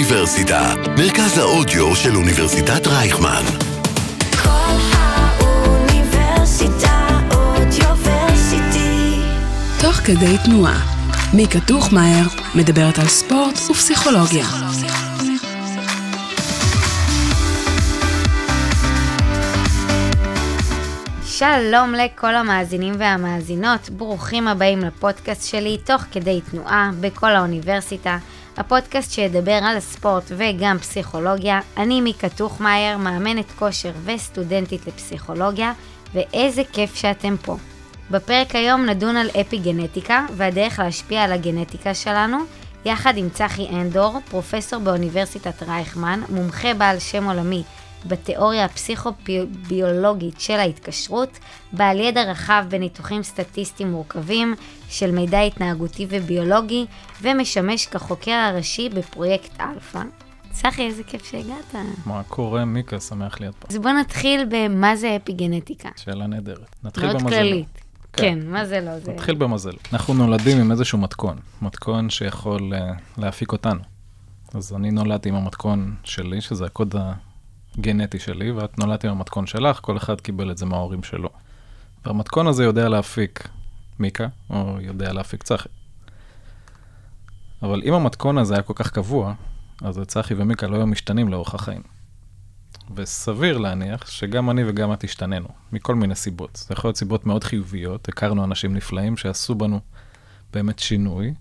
האוניברסיטה, מרכז האודיו של אוניברסיטת רייכמן. כל האוניברסיטה אודיוורסיטי. תוך כדי תנועה, מיקה טוכמאייר מדברת על ספורט ופסיכולוגיה. שלום לכל המאזינים והמאזינות, ברוכים הבאים לפודקאסט שלי תוך כדי תנועה בכל האוניברסיטה, הפודקאסט שידבר על הספורט וגם פסיכולוגיה. אני מיקה טוכמאייר, מאמנת כושר וסטודנטית לפסיכולוגיה, ואיזה כיף שאתם פה. בפרק היום נדון על אפי-גנטיקה והדרך להשפיע על הגנטיקה שלנו, יחד עם צחי אנדור, פרופסור באוניברסיטת רייכמן, מומחה בעל שם עולמי בתיאוריה הפסיכוביולוגית של ההתקשרות, בעל ידע רחב בניתוחים סטטיסטיים מורכבים של מידע התנהגותי וביולוגי, ומשמש כחוקר הראשי בפרויקט אלפא. צחי, איזה כיף שהגעת. מה קורה, מיקה? שמח להיות פה. אז בוא נתחיל במה זה אפי-גנטיקה. שאלה נהדרת. נתחיל מאוד במזל. כללית. כן. כן, מה זה לא זה? נתחיל במזל. אנחנו נולדים עם איזשהו מתכון, מתכון שיכול אה, להפיק אותנו. אז אני נולדתי עם המתכון שלי, שזה הקוד הגנטי שלי, ואת נולדת עם המתכון שלך, כל אחד קיבל את זה מההורים שלו. והמתכון הזה יודע להפיק מיקה, או יודע להפיק צחי. אבל אם המתכון הזה היה כל כך קבוע, אז צחי ומיקה לא היו משתנים לאורך החיים. וסביר להניח שגם אני וגם את השתננו, מכל מיני סיבות. זה יכול להיות סיבות מאוד חיוביות, הכרנו אנשים נפלאים שעשו בנו באמת שינוי,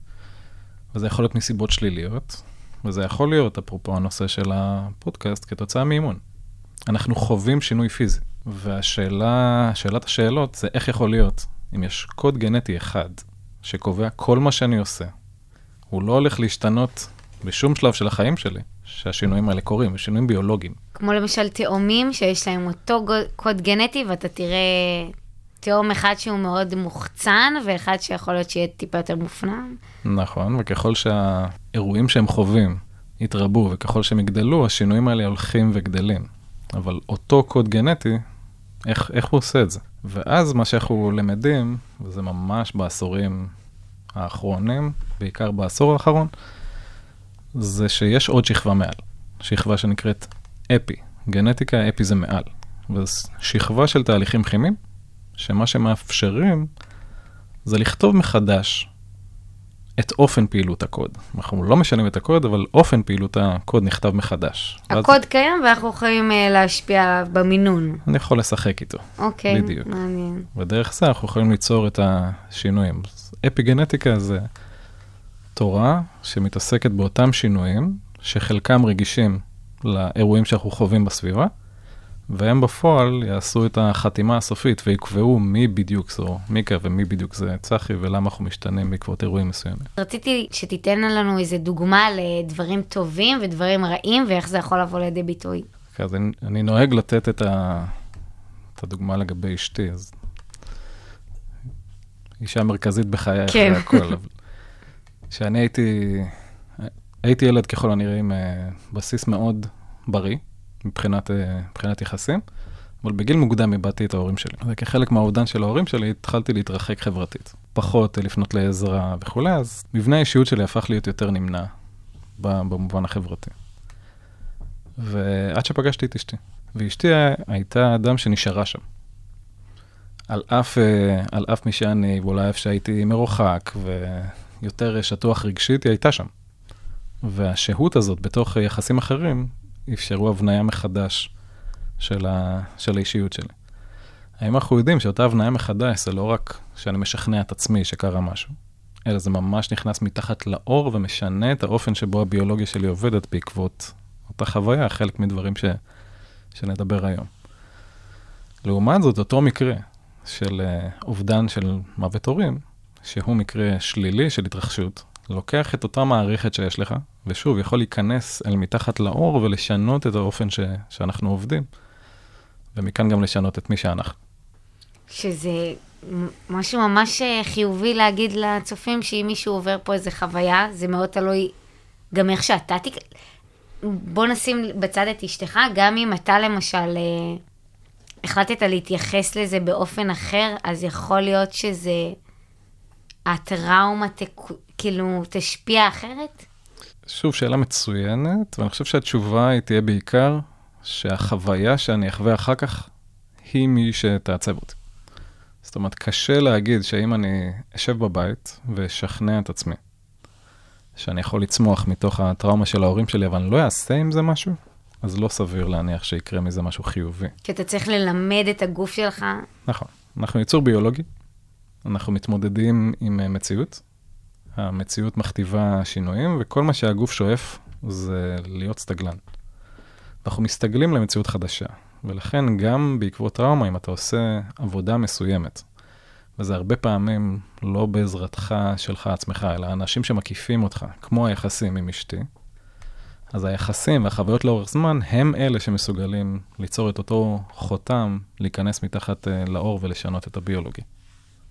וזה יכול להיות מסיבות שליליות, וזה יכול להיות, אפרופו הנושא של הפודקאסט, כתוצאה מאימון. אנחנו חווים שינוי פיזי, והשאלה, שאלת השאלות זה איך יכול להיות, אם יש קוד גנטי אחד שקובע כל מה שאני עושה, הוא לא הולך להשתנות בשום שלב של החיים שלי, שהשינויים האלה קורים, שינויים ביולוגיים. כמו למשל תאומים שיש להם אותו קוד גנטי, ואתה תראה תאום אחד שהוא מאוד מוחצן, ואחד שיכול להיות שיהיה טיפה יותר מופנם. נכון, וככל שהאירועים שהם חווים יתרבו וככל שהם יגדלו, השינויים האלה הולכים וגדלים. אבל אותו קוד גנטי, איך, איך הוא עושה את זה? ואז מה שאנחנו למדים, וזה ממש בעשורים האחרונים, בעיקר בעשור האחרון, זה שיש עוד שכבה מעל, שכבה שנקראת אפי. גנטיקה, אפי זה מעל. וזו שכבה של תהליכים כימיים, שמה שמאפשרים זה לכתוב מחדש את אופן פעילות הקוד. אנחנו לא משנים את הקוד, אבל אופן פעילות הקוד נכתב מחדש. ואז הקוד קיים ואנחנו יכולים אה, להשפיע עליו במינון. אני יכול לשחק איתו. אוקיי, בדיוק. מעניין. ודרך זה אנחנו יכולים ליצור את השינויים. אפיגנטיקה זה תורה שמתעסקת באותם שינויים, שחלקם רגישים לאירועים שאנחנו חווים בסביבה, והם בפועל יעשו את החתימה הסופית ויקבעו מי בדיוק זו מיקה ומי בדיוק זה צחי ולמה אנחנו משתנים בעקבות אירועים מסוימים. רציתי שתיתן לנו איזה דוגמה לדברים טובים ודברים רעים, ואיך זה יכול לבוא לידי ביטוי. אוקיי, אז אני, אני נוהג לתת את, ה, את הדוגמה לגבי אשתי, אז אישה מרכזית בחיי כן. אחרי הכל. אבל כשאני הייתי, הייתי ילד ככל הנראה עם אה, בסיס מאוד בריא מבחינת, אה, מבחינת יחסים, אבל בגיל מוקדם איבדתי את ההורים שלי. וכחלק מהאובדן של ההורים שלי התחלתי להתרחק חברתית. פחות אה, לפנות לעזרה וכולי, אז מבנה האישיות שלי הפך להיות יותר נמנע במובן החברתי. ועד שפגשתי את אשתי. ואשתי הייתה אדם שנשארה שם. על אף, אה, על אף מי שאני, ואולי אף שהייתי מרוחק ויותר שטוח רגשית, היא הייתה שם. והשהות הזאת בתוך יחסים אחרים, אפשרו הבניה מחדש של, ה, של האישיות שלי. האם אנחנו יודעים שאותה הבניה מחדש זה לא רק שאני משכנע את עצמי שקרה משהו, אלא זה ממש נכנס מתחת לאור ומשנה את האופן שבו הביולוגיה שלי עובדת בעקבות אותה חוויה, חלק מדברים ש, שנדבר היום. לעומת זאת, אותו מקרה של אה, אובדן של מוות הורים, שהוא מקרה שלילי של התרחשות, לוקח את אותה מערכת שיש לך, ושוב, יכול להיכנס אל מתחת לאור ולשנות את האופן ש, שאנחנו עובדים, ומכאן גם לשנות את מי שאנחנו. שזה משהו ממש אה, חיובי להגיד לצופים, שאם מישהו עובר פה איזה חוויה, זה מאוד תלוי גם איך שאתה. בוא נשים בצד את אשתך, גם אם אתה למשל אה, החלטת להתייחס לזה באופן אחר, אז יכול להיות שזה... הטראומה תק... כאילו תשפיע אחרת? שוב, שאלה מצוינת, ואני חושב שהתשובה היא תהיה בעיקר שהחוויה שאני אחווה אחר כך היא מי שתעצב אותי. זאת אומרת, קשה להגיד שאם אני אשב בבית ואשכנע את עצמי שאני יכול לצמוח מתוך הטראומה של ההורים שלי, אבל אני לא אעשה עם זה משהו, אז לא סביר להניח שיקרה מזה משהו חיובי. כי אתה צריך ללמד את הגוף שלך. נכון. אנחנו יצור ביולוגי, אנחנו מתמודדים עם אה, מציאות. המציאות מכתיבה שינויים, וכל מה שהגוף שואף זה להיות סטגלן. אנחנו מסתגלים למציאות חדשה, ולכן גם בעקבות טראומה, אם אתה עושה עבודה מסוימת, וזה הרבה פעמים לא בעזרתך שלך עצמך, אלא אנשים שמקיפים אותך, כמו היחסים עם אשתי, אז היחסים והחוויות לאורך זמן הם אלה שמסוגלים ליצור את אותו חותם, להיכנס מתחת אה, לאור ולשנות את הביולוגי.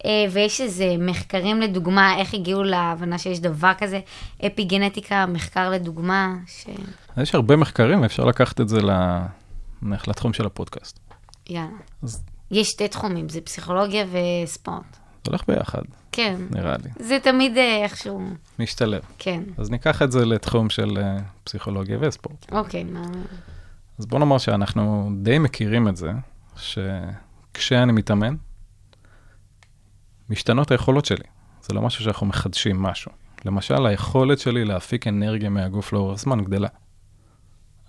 אה, ויש איזה מחקרים לדוגמה, איך הגיעו להבנה שיש דבר כזה, אפי גנטיקה, מחקר לדוגמה, ש... יש הרבה מחקרים, ואפשר לקחת את זה ל... נלך לתחום של הפודקאסט. יאללה. אז יש שתי תחומים, זה פסיכולוגיה וספורט. זה הולך ביחד, כן. נראה לי. זה תמיד אה, איכשהו, משתלב. כן. אז ניקח את זה לתחום של אה, פסיכולוגיה וספורט. אוקיי, מה... אז בוא נאמר שאנחנו די מכירים את זה, שכשאני מתאמן, משתנות היכולות שלי. זה לא משהו שאנחנו מחדשים משהו. למשל, היכולת שלי להפיק אנרגיה מהגוף לאורך זמן גדלה.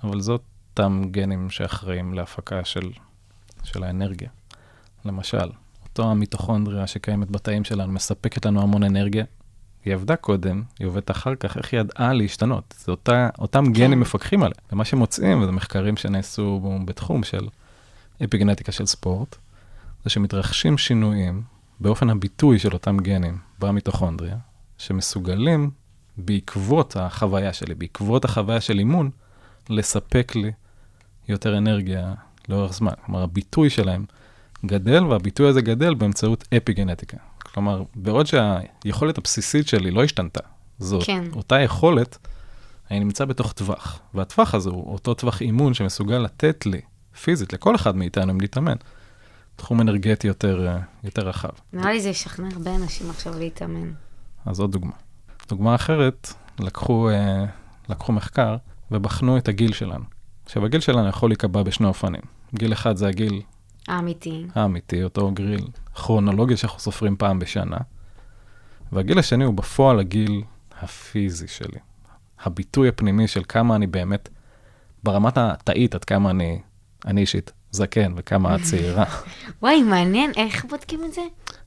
אבל זאת אותם גנים שאחראים להפקה של, של האנרגיה. למשל, אותו המיטוכונדריה שקיימת בתאים שלנו מספקת לנו המון אנרגיה. היא עבדה קודם, היא עובדת אחר כך, איך היא ידעה להשתנות? זה אותה, אותם גנים מפקחים עליה. ומה שמוצאים, וזה מחקרים שנעשו בתחום של אפיגנטיקה של ספורט, זה שמתרחשים שינויים באופן הביטוי של אותם גנים במיטוכונדריה, שמסוגלים בעקבות החוויה שלי, בעקבות החוויה של אימון, לספק לי יותר אנרגיה לאורך זמן. כלומר, הביטוי שלהם גדל, והביטוי הזה גדל באמצעות אפיגנטיקה. כלומר, בעוד שהיכולת הבסיסית שלי לא השתנתה, זאת כן. אותה יכולת, אני נמצא בתוך טווח, והטווח הזה הוא אותו טווח אימון שמסוגל לתת לי, פיזית, לכל אחד מאיתנו, אם להתאמן, תחום אנרגטי יותר, אה, יותר רחב. נראה לי זה ישכנע הרבה אנשים עכשיו להתאמן. אז עוד דוגמה. דוגמה אחרת, לקחו, אה, לקחו מחקר ובחנו את הגיל שלנו. עכשיו, הגיל שלנו יכול להיקבע בשני אופנים. גיל אחד זה הגיל האמיתי. האמיתי, אותו גיל כרונולוגי שאנחנו סופרים פעם בשנה, והגיל השני הוא בפועל הגיל הפיזי שלי. הביטוי הפנימי של כמה אני באמת, ברמת התאית, עד כמה אני, אני אישית זקן וכמה את צעירה. וואי, מעניין, איך בודקים את זה?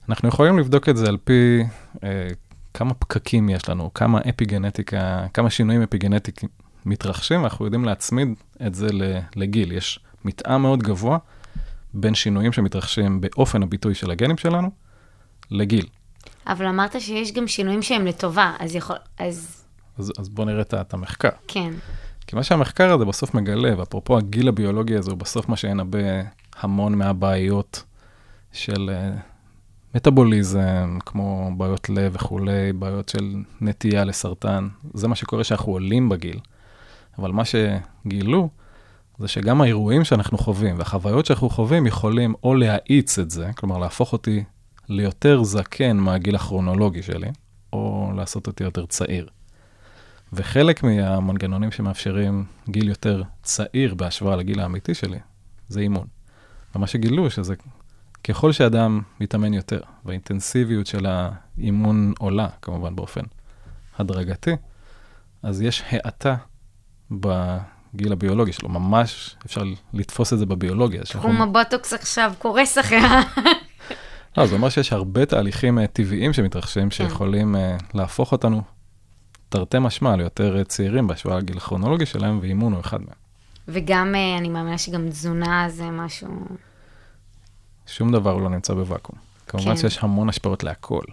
אנחנו יכולים לבדוק את זה על פי אה, כמה פקקים יש לנו, כמה אפיגנטיקה, כמה שינויים אפיגנטיים מתרחשים, ואנחנו יודעים להצמיד את זה לגיל. יש מתאם מאוד גבוה בין שינויים שמתרחשים באופן הביטוי של הגנים שלנו לגיל. אבל אמרת שיש גם שינויים שהם לטובה, אז יכול... אז אז, אז בואו נראה את המחקר. כן. כי מה שהמחקר הזה בסוף מגלה, ואפרופו הגיל הביולוגי הזה, הוא בסוף מה שינבא המון מהבעיות של uh, מטאבוליזם, כמו בעיות לב וכולי, בעיות של נטייה לסרטן. זה מה שקורה שאנחנו עולים בגיל. אבל מה שגילו, זה שגם האירועים שאנחנו חווים והחוויות שאנחנו חווים יכולים או להאיץ את זה, כלומר להפוך אותי ליותר זקן מהגיל הכרונולוגי שלי, או לעשות אותי יותר צעיר. וחלק מהמנגנונים שמאפשרים גיל יותר צעיר בהשוואה לגיל האמיתי שלי, זה אימון. ומה שגילו שזה ככל שאדם מתאמן יותר, והאינטנסיביות של האימון עולה, כמובן באופן הדרגתי, אז יש האטה בגיל הביולוגי שלו, ממש אפשר לתפוס את זה בביולוגיה. שאנחנו- תחום הבוטוקס עכשיו קורס אחריה. לא, זה אומר שיש הרבה תהליכים אה, טבעיים שמתרחשים, שיכולים אה, להפוך אותנו, תרתי משמע, ליותר צעירים בהשוואה לגיל הכרונולוגי שלהם, ואימון הוא אחד מהם. וגם, אה, אני מאמינה שגם תזונה זה משהו... שום דבר לא נמצא בוואקום. כמובן כן. שיש המון השפעות להכל,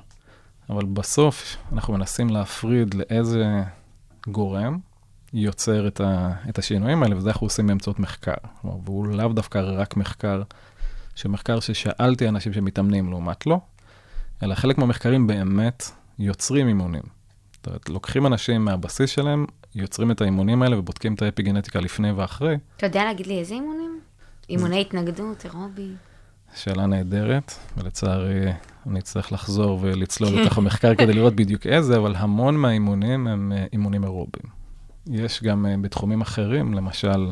אבל בסוף אנחנו מנסים להפריד לאיזה גורם יוצר את, ה, את השינויים האלה, וזה אנחנו עושים באמצעות מחקר. כלומר, והוא לאו דווקא רק מחקר, שמחקר ששאלתי אנשים שמתאמנים לעומת לא, אלא חלק מהמחקרים באמת יוצרים אימונים. זאת אומרת, לוקחים אנשים מהבסיס שלהם, יוצרים את האימונים האלה ובודקים את האפיגנטיקה לפני ואחרי. אתה יודע להגיד לי איזה אימונים? אימוני התנגדות, אירובי. שאלה נהדרת, ולצערי אני אצטרך לחזור ולצלול לתוך המחקר כדי לראות בדיוק איזה, אבל המון מהאימונים הם אה, אימונים אירוביים. יש גם אה, בתחומים אחרים, למשל,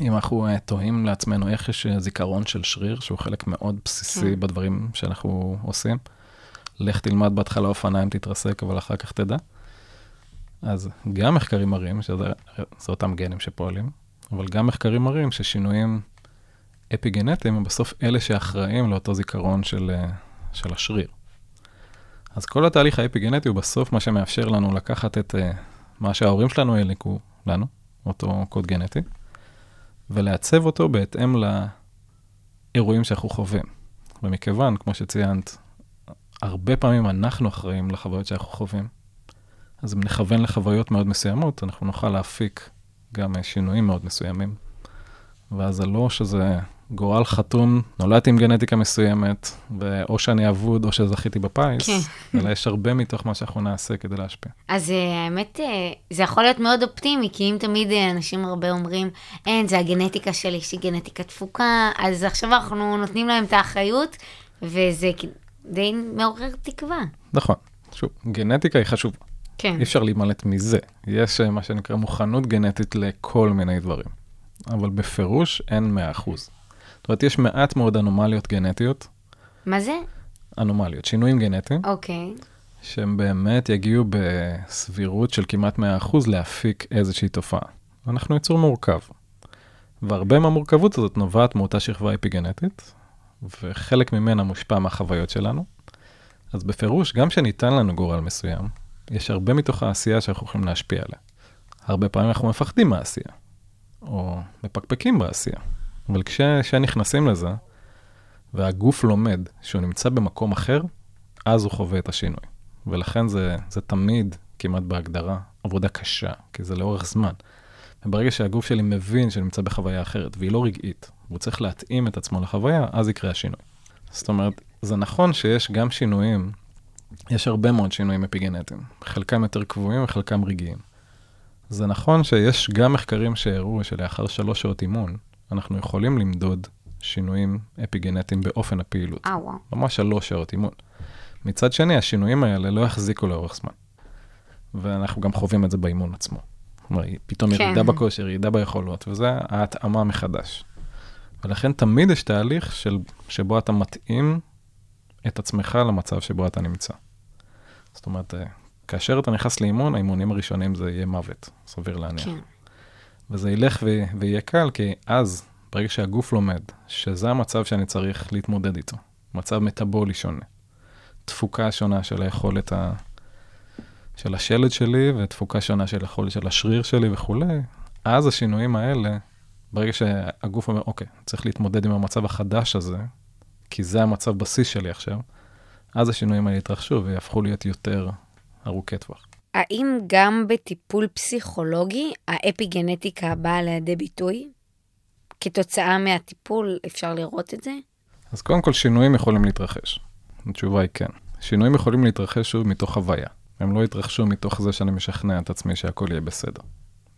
אם אנחנו אה, תוהים לעצמנו איך יש זיכרון של שריר, שהוא חלק מאוד בסיסי כן. בדברים שאנחנו עושים, לך תלמד בהתחלה אופניים, תתרסק, אבל אחר כך תדע. אז גם מחקרים מראים שזה זה אותם גנים שפועלים, אבל גם מחקרים מראים ששינויים אפיגנטיים הם בסוף אלה שאחראים לאותו זיכרון של, אה, של השריר. אז כל התהליך האפיגנטי הוא בסוף מה שמאפשר לנו לקחת את אה, מה שההורים שלנו העניקו לנו, אותו קוד גנטי, ולעצב אותו בהתאם לאירועים שאנחנו חווים. ומכיוון, כמו שציינת, הרבה פעמים אנחנו אחראים לחוויות שאנחנו חווים, אז אם נכוון לחוויות מאוד מסוימות, אנחנו נוכל להפיק גם אה, שינויים מאוד מסוימים. ואז זה לא שזה גורל חתום, נולדתי עם גנטיקה מסוימת, ואו שאני אבוד או שזכיתי בפיס, כן. אלא יש הרבה מתוך מה שאנחנו נעשה כדי להשפיע. אז אה, האמת, אה, זה יכול להיות מאוד אופטימי, כי אם תמיד אנשים הרבה אומרים, אין, זה הגנטיקה שלי, שהיא גנטיקה תפוקה, אז עכשיו אנחנו נותנים להם את האחריות, וזה די מעורר תקווה. נכון, שוב, גנטיקה היא חשובה, כן. אי אפשר להימלט מזה. יש אה, מה שנקרא מוכנות גנטית לכל מיני דברים, אבל בפירוש אין 100%. זאת אומרת, יש מעט מאוד אנומליות גנטיות, מה זה? אנומליות, שינויים גנטיים, אוקיי. שהם באמת יגיעו בסבירות של כמעט 100% להפיק איזושהי תופעה. אנחנו יצור מורכב. והרבה מהמורכבות הזאת נובעת מאותה שכבה אפיגנטית, וחלק ממנה מושפע מהחוויות שלנו. אז בפירוש, גם שניתן לנו גורל מסוים, יש הרבה מתוך העשייה שאנחנו יכולים להשפיע עליה. הרבה פעמים אנחנו מפחדים מהעשייה, או מפקפקים בעשייה. אבל כש- כשנכנסים לזה, והגוף לומד שהוא נמצא במקום אחר, אז הוא חווה את השינוי. ולכן זה, זה תמיד, כמעט בהגדרה, עבודה קשה, כי זה לאורך זמן. וברגע שהגוף שלי מבין שנמצא בחוויה אחרת, והיא לא רגעית, והוא צריך להתאים את עצמו לחוויה, אז יקרה השינוי. זאת אומרת, זה נכון שיש גם שינויים, יש הרבה מאוד שינויים אפיגנטיים, חלקם יותר קבועים וחלקם רגעיים. זה נכון שיש גם מחקרים שהראו שלאחר שלוש שעות אימון, אנחנו יכולים למדוד שינויים אפיגנטיים באופן הפעילות. אה, וואו. ממש שלוש שעות אימון. מצד שני, השינויים האלה לא יחזיקו לאורך זמן. ואנחנו גם חווים את זה באימון עצמו. פתאום כן. ירידה בכושר, ירידה ביכולות, וזה ההתאמה מחדש. ולכן תמיד יש תהליך של, שבו אתה מתאים את עצמך למצב שבו אתה נמצא. זאת אומרת, אה, כאשר אתה נכנס לאימון, האימונים הראשונים זה יהיה מוות, סביר להניח. כן. וזה ילך ו- ויהיה קל, כי אז, ברגע שהגוף לומד, שזה המצב שאני צריך להתמודד איתו, מצב מטאבולי שונה, תפוקה שונה של היכולת ה... של השלד שלי, ותפוקה שונה של היכולת של השריר שלי וכולי, אז השינויים האלה, ברגע שהגוף אומר, אוקיי, צריך להתמודד עם המצב החדש הזה, כי זה המצב בסיס שלי עכשיו, אז השינויים האלה יתרחשו ויהפכו להיות יותר ארוכי טווח. האם גם בטיפול פסיכולוגי האפיגנטיקה באה לידי ביטוי? כתוצאה מהטיפול אפשר לראות את זה? אז קודם כל, שינויים יכולים להתרחש. התשובה היא כן. שינויים יכולים להתרחש שוב מתוך הוויה. הם לא יתרחשו מתוך זה שאני משכנע את עצמי שהכל יהיה בסדר.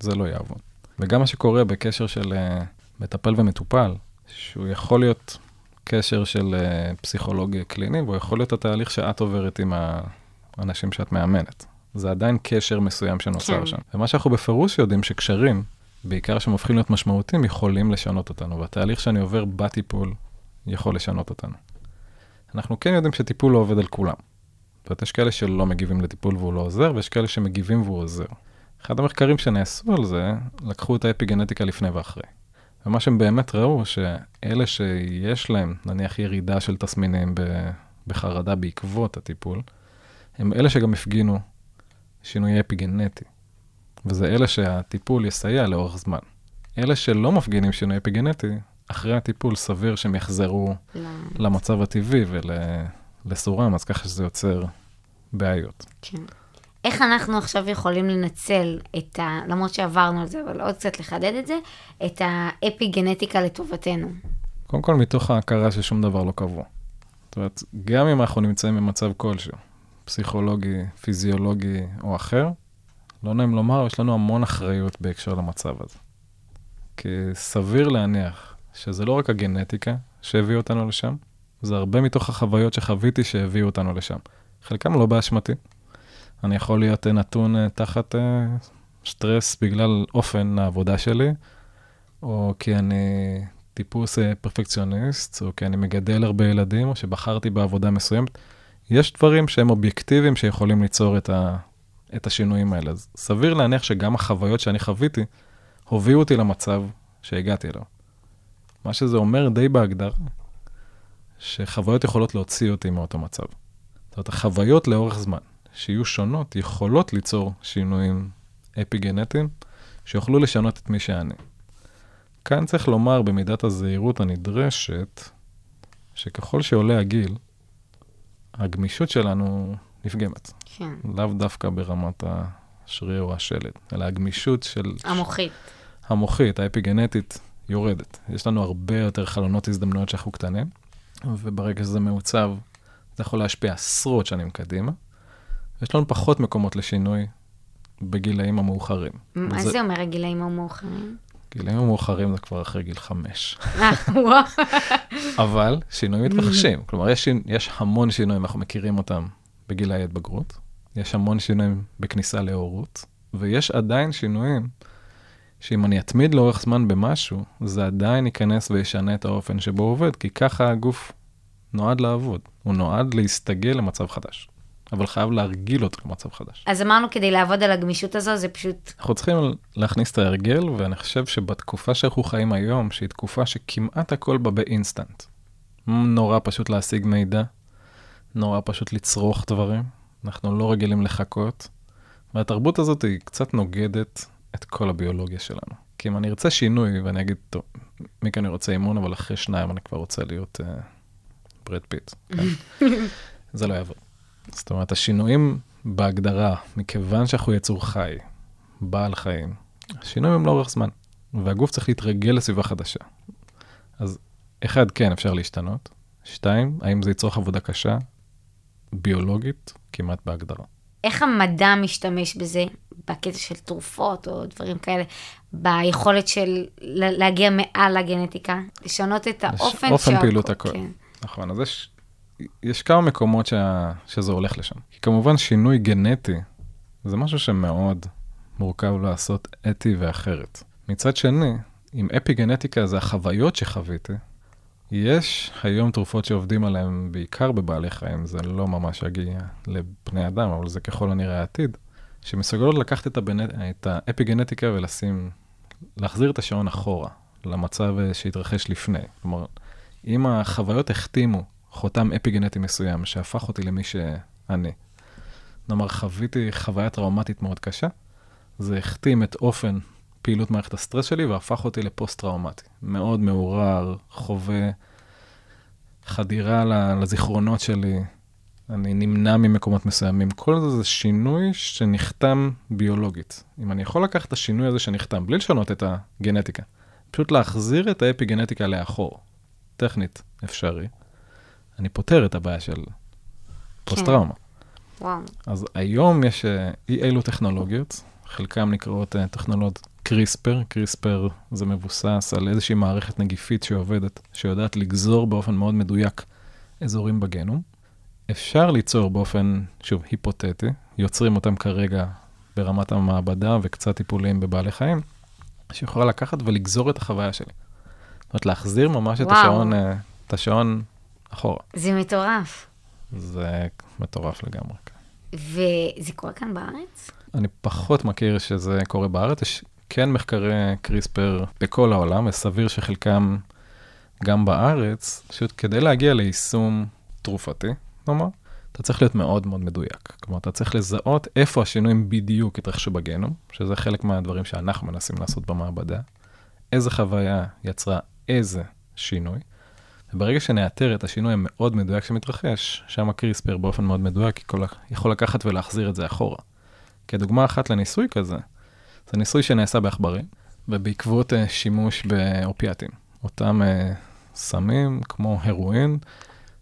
זה לא יעבוד. וגם מה שקורה בקשר של uh, מטפל ומטופל, שהוא יכול להיות קשר של uh, פסיכולוג קליני, והוא יכול להיות התהליך שאת עוברת עם האנשים שאת מאמנת. זה עדיין קשר מסוים שנוצר כן. שם. ומה שאנחנו בפירוש יודעים שקשרים, בעיקר שהם הופכים להיות משמעותיים, יכולים לשנות אותנו. והתהליך שאני עובר בטיפול יכול לשנות אותנו. אנחנו כן יודעים שטיפול לא עובד על כולם. זאת אומרת, יש כאלה שלא מגיבים לטיפול והוא לא עוזר, ויש כאלה שמגיבים והוא עוזר. אחד המחקרים שנעשו על זה, לקחו את האפיגנטיקה לפני ואחרי. ומה שהם באמת ראו, שאלה שיש להם, נניח ירידה של תסמינים בחרדה בעקבות הטיפול, הם אלה שגם הפגינו שינוי אפיגנטי. וזה אלה שהטיפול יסייע לאורך זמן. אלה שלא מפגינים שינוי אפיגנטי, אחרי הטיפול סביר שהם יחזרו לא. למצב הטבעי ולסורם, אז ככה שזה יוצר בעיות. כן. איך אנחנו עכשיו יכולים לנצל את ה... למרות שעברנו על זה, אבל עוד קצת לחדד את זה, את האפיגנטיקה לטובתנו. קודם כל, מתוך ההכרה ששום דבר לא קבוע. זאת אומרת, גם אם אנחנו נמצאים במצב כלשהו, פסיכולוגי, פיזיולוגי או אחר, לא נעים לומר, יש לנו המון אחריות בהקשר למצב הזה. כי סביר להניח שזה לא רק הגנטיקה שהביאו אותנו לשם, זה הרבה מתוך החוויות שחוויתי שהביאו אותנו לשם. חלקם לא באשמתי. אני יכול להיות אה, נתון אה, תחת אה, סטרס בגלל אופן העבודה שלי, או כי אני טיפוס פרפקציוניסט, או כי אני מגדל הרבה ילדים, או שבחרתי בעבודה מסוימת. יש דברים שהם אובייקטיביים שיכולים ליצור את, ה, את השינויים האלה. אז סביר להניח שגם החוויות שאני חוויתי, הובילו אותי למצב שהגעתי אליו. מה שזה אומר די בהגדרה, שחוויות יכולות להוציא אותי מאותו מצב. זאת אומרת, החוויות לאורך זמן, שיהיו שונות, יכולות ליצור שינויים אפי-גנטיים, שיוכלו לשנות את מי שאני. כאן צריך לומר במידת הזהירות הנדרשת, שככל שעולה הגיל, הגמישות שלנו נפגמת. כן. לאו דווקא ברמת השריר או השלד, אלא הגמישות של... המוחית. המוחית, האפיגנטית, יורדת. יש לנו הרבה יותר חלונות הזדמנויות שאנחנו קטנים, וברגע שזה מעוצב, זה יכול להשפיע עשרות שנים קדימה. יש לנו פחות מקומות לשינוי בגילאים המאוחרים. מה זה- זה אומר הגילאים המאוחרים? גילאים המאוחרים זה כבר אחרי גיל חמש. אה. אבל שינויים מתרחשים. כלומר, יש, יש המון שינויים, אנחנו מכירים אותם בגילאי התבגרות, יש המון שינויים בכניסה להורות, ויש עדיין שינויים שאם אני אתמיד לאורך זמן במשהו, זה עדיין ייכנס וישנה את האופן שבו הוא עובד, כי ככה הגוף נועד לעבוד. הוא נועד להסתגל למצב חדש, אבל חייב להרגיל אותו למצב חדש. אז אמרנו, כדי לעבוד על הגמישות הזו, זה פשוט... אנחנו צריכים להכניס את ההרגל, ואני חושב שבתקופה שאנחנו חיים היום, שהיא תקופה שכמעט הכל בה באינסטנט. נורא פשוט להשיג מידע, נורא פשוט לצרוך דברים, אנחנו לא רגילים לחכות, והתרבות הזאת היא קצת נוגדת את כל הביולוגיה שלנו. כי אם אני ארצה שינוי, ואני אגיד, טוב, מכאן אני רוצה אימון, אבל אחרי שניים אני כבר רוצה להיות אה, ברד פיט. כן? זה לא יעבוד. זאת אומרת, השינויים בהגדרה, מכיוון שאנחנו יצור חי, בעל חיים, השינויים הם לאורך זמן, והגוף צריך להתרגל לסביבה חדשה. אז אחד, כן, אפשר להשתנות. שתיים, האם זה יצורך עבודה קשה? ביולוגית, כמעט בהגדרה. איך המדע משתמש בזה, בקטע של תרופות או דברים כאלה, ביכולת של להגיע מעל הגנטיקה, לשנות את האופן אופן פעילות הכל. כן. נכון, אז יש, יש כמה מקומות שה, שזה הולך לשם. כי כמובן שינוי גנטי זה משהו שמאוד מורכב לעשות אתי ואחרת. מצד שני, עם אפי גנטיקה זה החוויות שחוויתי. יש היום תרופות שעובדים עליהן בעיקר בבעלי חיים, זה לא ממש יגיע לבני אדם, אבל זה ככל הנראה העתיד, שמסוגלות לקחת את, הבנ... את האפי גנטיקה ולשים, להחזיר את השעון אחורה, למצב אה, שהתרחש לפני. כלומר, אם החוויות החתימו חותם אפי-גנטי מסוים שהפך אותי למי שאני, נאמר, חוויתי חוויה טראומטית מאוד קשה, זה החתים את אופן פעילות מערכת הסטרס שלי והפך אותי לפוסט-טראומטי. מאוד מעורער, חווה חדירה לזיכרונות שלי, אני נמנע ממקומות מסוימים. כל זה זה שינוי שנחתם ביולוגית. אם אני יכול לקחת את השינוי הזה שנחתם, בלי לשנות את הגנטיקה, פשוט להחזיר את האפי-גנטיקה לאחור, טכנית אפשרי, אני פותר את הבעיה של פוסט-טראומה. וואו. אז היום יש אה, אי אילו טכנולוגיות, חלקם נקראות טכנולוגיות קריספר, קריספר זה מבוסס על איזושהי מערכת נגיפית שעובדת, שיודעת לגזור באופן מאוד מדויק אזורים בגנום. אפשר ליצור באופן, שוב, היפותטי, יוצרים אותם כרגע ברמת המעבדה וקצת טיפולים בבעלי חיים, שיכולה לקחת ולגזור את החוויה שלי. זאת אומרת, להחזיר ממש את וואו. השעון, אה, את השעון אחורה. זה מטורף. זה מטורף לגמרי. וזה קורה כאן בארץ? אני פחות מכיר שזה קורה בארץ, יש כן מחקרי קריספר בכל העולם, וסביר שחלקם גם בארץ, פשוט כדי להגיע ליישום תרופתי, נאמר, אתה צריך להיות מאוד מאוד מדויק. כלומר, אתה צריך לזהות איפה השינויים בדיוק התרחשו בגנום, שזה חלק מהדברים שאנחנו מנסים לעשות במעבדה, איזה חוויה יצרה איזה שינוי, וברגע שנאתר את השינוי המאוד מדויק שמתרחש, שם הקריספר באופן מאוד מדויק יכול, לקחת ולהחזיר את זה אחורה. כדוגמה אחת לניסוי כזה, זה ניסוי שנעשה בעכברים, ובעקבות uh, שימוש באופיאטים. אותם uh, סמים כמו הרואין,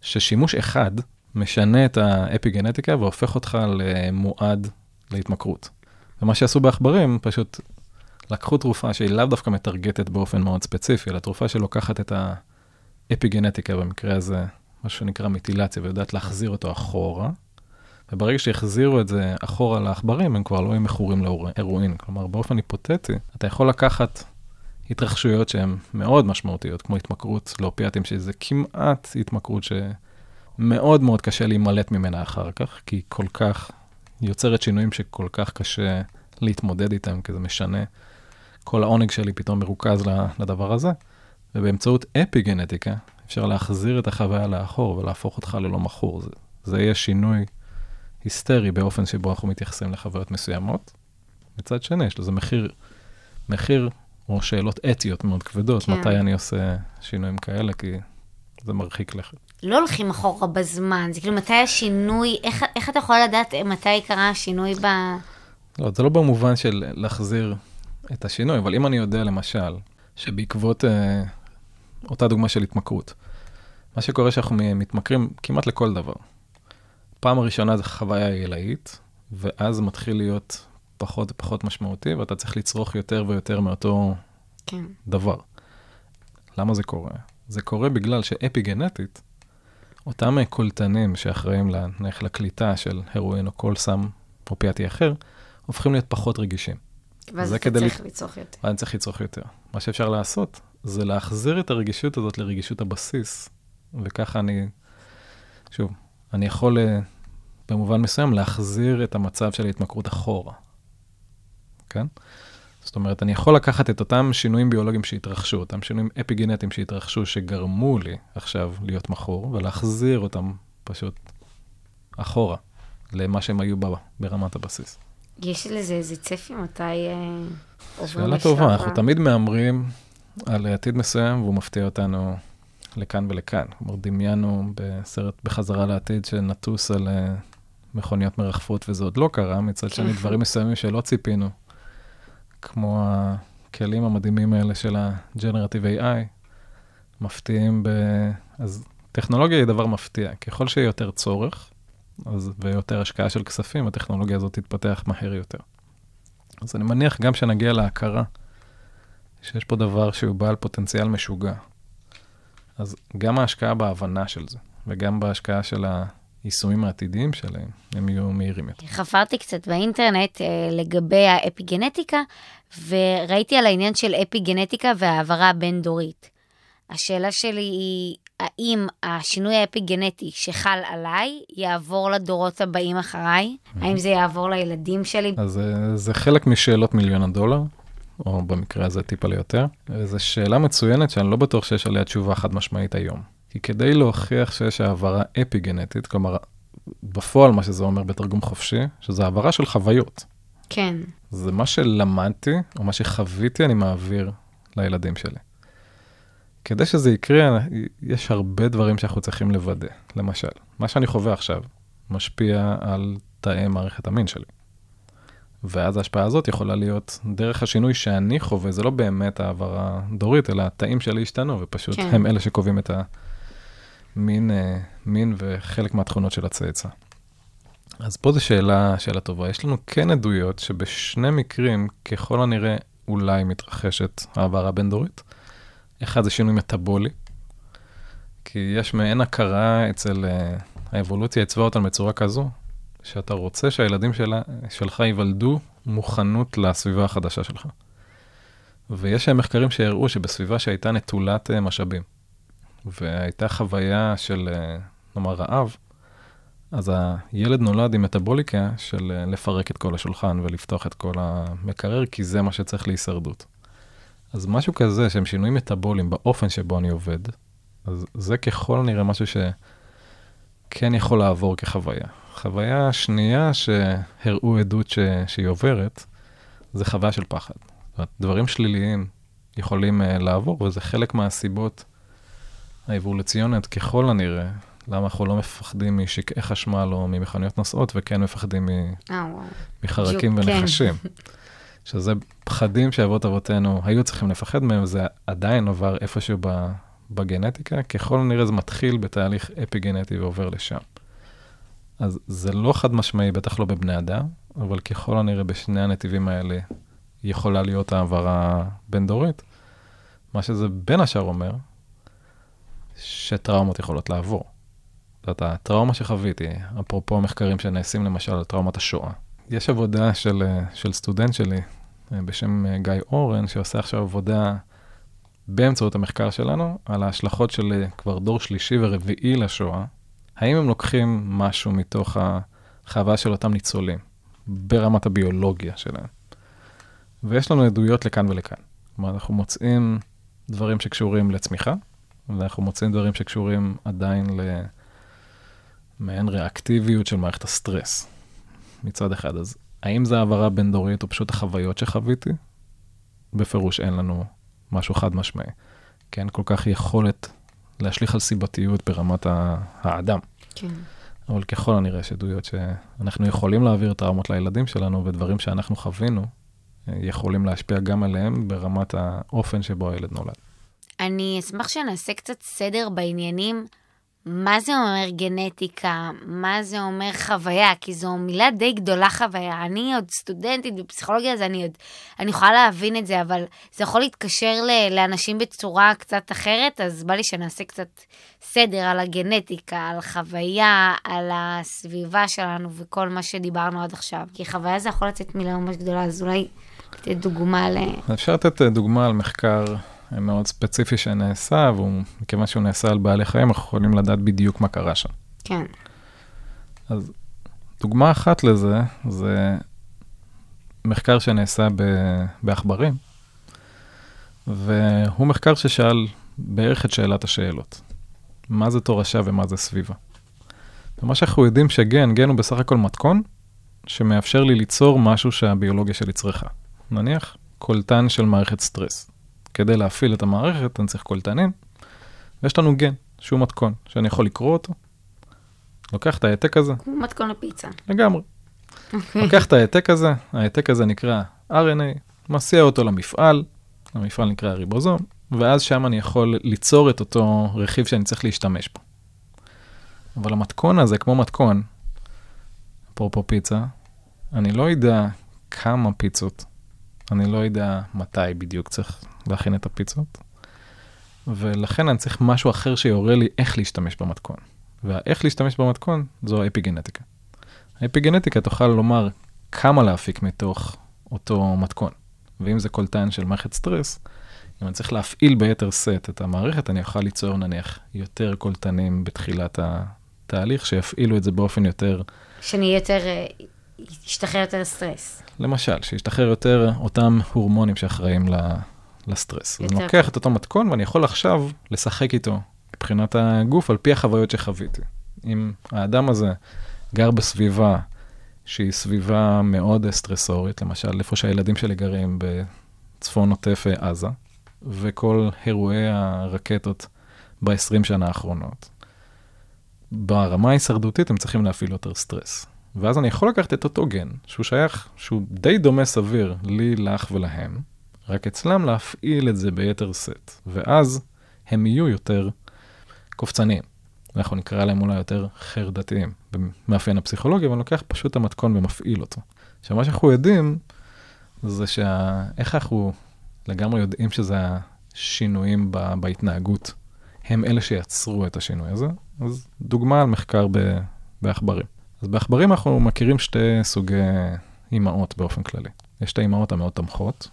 ששימוש אחד משנה את האפיגנטיקה והופך אותך למועד להתמכרות. ומה שעשו בעכברים, פשוט לקחו תרופה שהיא לאו דווקא מטרגטת באופן מאוד ספציפי, אלא תרופה שלוקחת את האפיגנטיקה, במקרה הזה, מה שנקרא מיטילציה, ויודעת להחזיר אותו אחורה, וברגע שהחזירו את זה אחורה לעכברים, הם כבר לא היו מכורים להרואין. כלומר, באופן היפותטי, אתה יכול לקחת התרחשויות שהן מאוד משמעותיות, כמו התמכרות לאופיאטים, שזה כמעט התמכרות שמאוד מאוד קשה להימלט ממנה אחר כך, כי היא כל כך יוצרת שינויים שכל כך קשה להתמודד איתם, כי זה משנה. כל העונג שלי פתאום מרוכז לדבר הזה, ובאמצעות אפי גנטיקה אפשר להחזיר את החוויה לאחור ולהפוך אותך ללא מכור. זה, זה יהיה שינוי היסטרי באופן שבו אנחנו מתייחסים לחוויות מסוימות. מצד שני, יש לזה מחיר, מחיר או שאלות אתיות מאוד כבדות, כן. מתי אני עושה שינויים כאלה, כי זה מרחיק לכת. לא הולכים אחורה בזמן, זה כאילו מתי השינוי, איך, איך אתה יכול לדעת מתי קרה השינוי ב... לא, זה לא במובן של להחזיר את השינוי, אבל אם אני יודע למשל, שבעקבות אה, אותה דוגמה של התמכרות, מה שקורה שאנחנו מתמכרים כמעט לכל דבר. פעם הראשונה זה חוויה עילאית, ואז מתחיל להיות פחות ופחות משמעותי, ואתה צריך לצרוך יותר ויותר מאותו כן. דבר. למה זה קורה? זה קורה בגלל שאפי גנטית, אותם קולטנים שאחראים נניח לקליטה של הרואין או כל סם אופיאטי אחר, הופכים להיות פחות רגישים. ואז אתה צריך לצרוך יותר. ואני צריך לצרוך יותר. מה שאפשר לעשות, זה להחזיר את הרגישות הזאת לרגישות הבסיס, וככה אני, שוב, אני יכול אה, במובן מסוים להחזיר את המצב של ההתמכרות אחורה, כן? זאת אומרת, אני יכול לקחת את אותם שינויים ביולוגיים שהתרחשו, אותם שינויים אפיגנטיים שהתרחשו, שגרמו לי עכשיו להיות מכור, ולהחזיר אותם פשוט אחורה, למה שהם היו ב- ברמת הבסיס. יש לזה איזה צפי מתי אה, עוברים שאלה לשלב טובה, ה- אנחנו תמיד מהמרים על עתיד מסוים והוא מפתיע אותנו לכאן ולכאן. כלומר, דמיינו בסרט בחזרה לעתיד שנטוס על אה, מכוניות מרחפות וזה עוד לא קרה, מצד שני כן. דברים מסוימים שלא ציפינו, כמו הכלים המדהימים האלה של ה-Generative AI, מפתיעים ב... אז טכנולוגיה היא דבר מפתיע. ככל שיהיה יותר צורך, אז ויותר השקעה של כספים, הטכנולוגיה הזאת תתפתח מהר יותר. אז אני מניח גם שנגיע להכרה שיש פה דבר שהוא בעל פוטנציאל משוגע. אז גם ההשקעה בהבנה של זה, וגם בהשקעה של היישומים העתידיים שלהם, הם יהיו מהירים יותר. חפרתי קצת באינטרנט אה, לגבי האפיגנטיקה, וראיתי על העניין של אפיגנטיקה והעברה הבין-דורית. השאלה שלי היא, האם השינוי האפיגנטי שחל עליי יעבור לדורות הבאים אחריי? האם זה יעבור לילדים שלי? אז אה, זה חלק משאלות מיליון הדולר, או במקרה הזה טיפה ליותר. זו שאלה מצוינת שאני לא בטוח שיש עליה תשובה חד משמעית היום. כי כדי להוכיח שיש העברה אפי-גנטית, כלומר, בפועל מה שזה אומר בתרגום חופשי, שזה העברה של חוויות. כן. זה מה שלמדתי, או מה שחוויתי, אני מעביר לילדים שלי. כדי שזה יקרה, יש הרבה דברים שאנחנו צריכים לוודא. למשל, מה שאני חווה עכשיו משפיע על תאי מערכת המין שלי. ואז ההשפעה הזאת יכולה להיות דרך השינוי שאני חווה, זה לא באמת העברה דורית, אלא התאים שלי השתנו, ופשוט כן. הם אלה שקובעים את המין אה, מין וחלק מהתכונות של הצאצא. אז פה זו שאלה, שאלה טובה. יש לנו כן עדויות שבשני מקרים, ככל הנראה, אולי מתרחשת העברה בין-דורית. אחד זה שינוי מטאבולי, כי יש מעין הכרה אצל, אה, האבולוציה עיצבה אותנו בצורה כזו, שאתה רוצה שהילדים שלה, שלך ייוולדו מוכנות לסביבה החדשה שלך. ויש מחקרים שהראו שבסביבה שהייתה נטולת אה, משאבים, והייתה חוויה של, אה, נאמר, רעב, אז הילד נולד עם מטאבוליקה של אה, לפרק את כל השולחן ולפתוח את כל המקרר, כי זה מה שצריך להישרדות. אז משהו כזה, שהם שינויים מטאבוליים באופן שבו אני עובד, אז זה ככל הנראה משהו שכן יכול לעבור כחוויה. חוויה שנייה שהראו עדות ש... שהיא עוברת, זה חוויה של פחד. זאת אומרת, דברים שליליים יכולים uh, לעבור, וזה חלק מהסיבות האבולוציוניות ככל הנראה, למה אנחנו לא מפחדים משקעי חשמל או ממכוניות נוסעות, וכן מפחדים מ... אה, וואו. מחרקים כן. ונחשים. שזה פחדים שאבות אבותינו היו צריכים לפחד מהם, וזה עדיין עבר איפשהו ב- בגנטיקה, ככל הנראה זה מתחיל בתהליך אפי-גנטי ועובר לשם. אז זה לא חד משמעי, בטח לא בבני אדם, אבל ככל הנראה בשני הנתיבים האלה יכולה להיות העברה בין-דורית. מה שזה בין השאר אומר, שטראומות יכולות לעבור. זאת הטראומה שחוויתי, אפרופו מחקרים שנעשים למשל על טראומת השואה. יש עבודה של, של סטודנט שלי אה, בשם אה, גיא אורן, שעושה עכשיו עבודה באמצעות המחקר שלנו על ההשלכות של אה, כבר דור שלישי ורביעי לשואה. האם הם לוקחים משהו מתוך החוויה של אותם ניצולים, ברמת הביולוגיה שלהם? ויש לנו עדויות לכאן ולכאן. כלומר, אנחנו מוצאים דברים שקשורים לצמיחה, ואנחנו מוצאים דברים שקשורים עדיין למעין ריאקטיביות של מערכת הסטרס, מצד אחד. אז האם זה העברה בין-דורית או פשוט החוויות שחוויתי? בפירוש אין לנו משהו חד משמעי. כי אין כל כך יכולת להשליך על סיבתיות ברמת האדם. כן. אבל ככל הנראה יש עדויות שאנחנו יכולים להעביר טראומות לילדים שלנו, ודברים שאנחנו חווינו אה, יכולים להשפיע גם עליהם ברמת האופן שבו הילד נולד. אני אשמח שנעשה קצת סדר בעניינים. מה זה אומר גנטיקה? מה זה אומר חוויה? כי זו מילה די גדולה חוויה. אני עוד סטודנטית בפסיכולוגיה, אז אני עוד... אני יכולה להבין את זה, אבל זה יכול להתקשר ל, לאנשים בצורה קצת אחרת, אז בא לי שנעשה קצת סדר על הגנטיקה, על חוויה, על הסביבה שלנו וכל מה שדיברנו עד עכשיו. כי חוויה זה יכול לצאת מילה ממש גדולה, אז אולי תתן דוגמה ל... אפשר לתת אה, דוגמה על מחקר מאוד ספציפי שנעשה, ומכיוון שהוא נעשה על בעלי חיים, אנחנו יכולים לדעת בדיוק מה קרה שם. כן. אז דוגמה אחת לזה, זה מחקר שנעשה בעכברים, והוא מחקר ששאל בערך את שאלת השאלות. מה זה תורשה ומה זה סביבה? ומה שאנחנו יודעים שגן, גן הוא בסך הכל מתכון שמאפשר לי ליצור משהו שהביולוגיה שלי צריכה. נניח קולטן של מערכת סטרס. כדי להפעיל את המערכת אני צריך קולטנים, ויש לנו גן, שהוא מתכון, שאני יכול לקרוא אותו. לוקח את ההעתק הזה, כמו מתכון לפיצה. לגמרי. אוקיי. לוקח את ההעתק הזה, ההעתק הזה נקרא RNA, מסיע אותו למפעל, המפעל נקרא ריבוזום, ואז שם אני יכול ליצור את אותו רכיב שאני צריך להשתמש בו. אבל המתכון הזה, כמו מתכון, אפרופו פיצה, אני לא יודע כמה פיצות, אני לא יודע מתי בדיוק צריך להכין את הפיצות, ולכן אני צריך משהו אחר שיורה לי איך להשתמש במתכון. והאיך להשתמש במתכון זו האפיגנטיקה. האפיגנטיקה תוכל לומר כמה להפיק מתוך אותו מתכון. ואם זה קולטן של מערכת סטרס, אם אני צריך להפעיל ביתר שאת את המערכת, אני אוכל ליצור נניח יותר קולטנים בתחילת התהליך, שיפעילו את זה באופן יותר, שאני יותר, אה, ישתחרר יותר סטרס. למשל, שישתחרר יותר אותם הורמונים שאחראים ל- לסטרס. אז יותר אני לוקח את אותו מתכון ואני יכול עכשיו לשחק איתו מבחינת הגוף על פי החוויות שחוויתי. אם האדם הזה גר בסביבה שהיא סביבה מאוד סטרסורית, למשל איפה שהילדים שלי גרים בצפון עוטף עזה, וכל אירועי הרקטות ב-20 שנה האחרונות. ברמה ההישרדותית הם צריכים להפעיל יותר סטרס. ואז אני יכול לקחת את אותו גן, שהוא שייך, שהוא די דומה סביר לי, לך ולהם, רק אצלם להפעיל את זה ביתר שאת. ואז הם יהיו יותר קופצניים. אנחנו נקרא להם אולי יותר חרדתיים, במאפיין הפסיכולוגיה, אבל אני לוקח פשוט את המתכון ומפעיל אותו. עכשיו, מה שאנחנו יודעים, זה שה... איך אנחנו לגמרי יודעים שזה השינויים ב... בהתנהגות, הם אלה שיצרו את השינוי הזה. אז דוגמה על מחקר ב... בעכברים. אז בעכברים אנחנו מכירים שתי סוגי אימהות באופן כללי. יש את האימהות המאוד תומכות,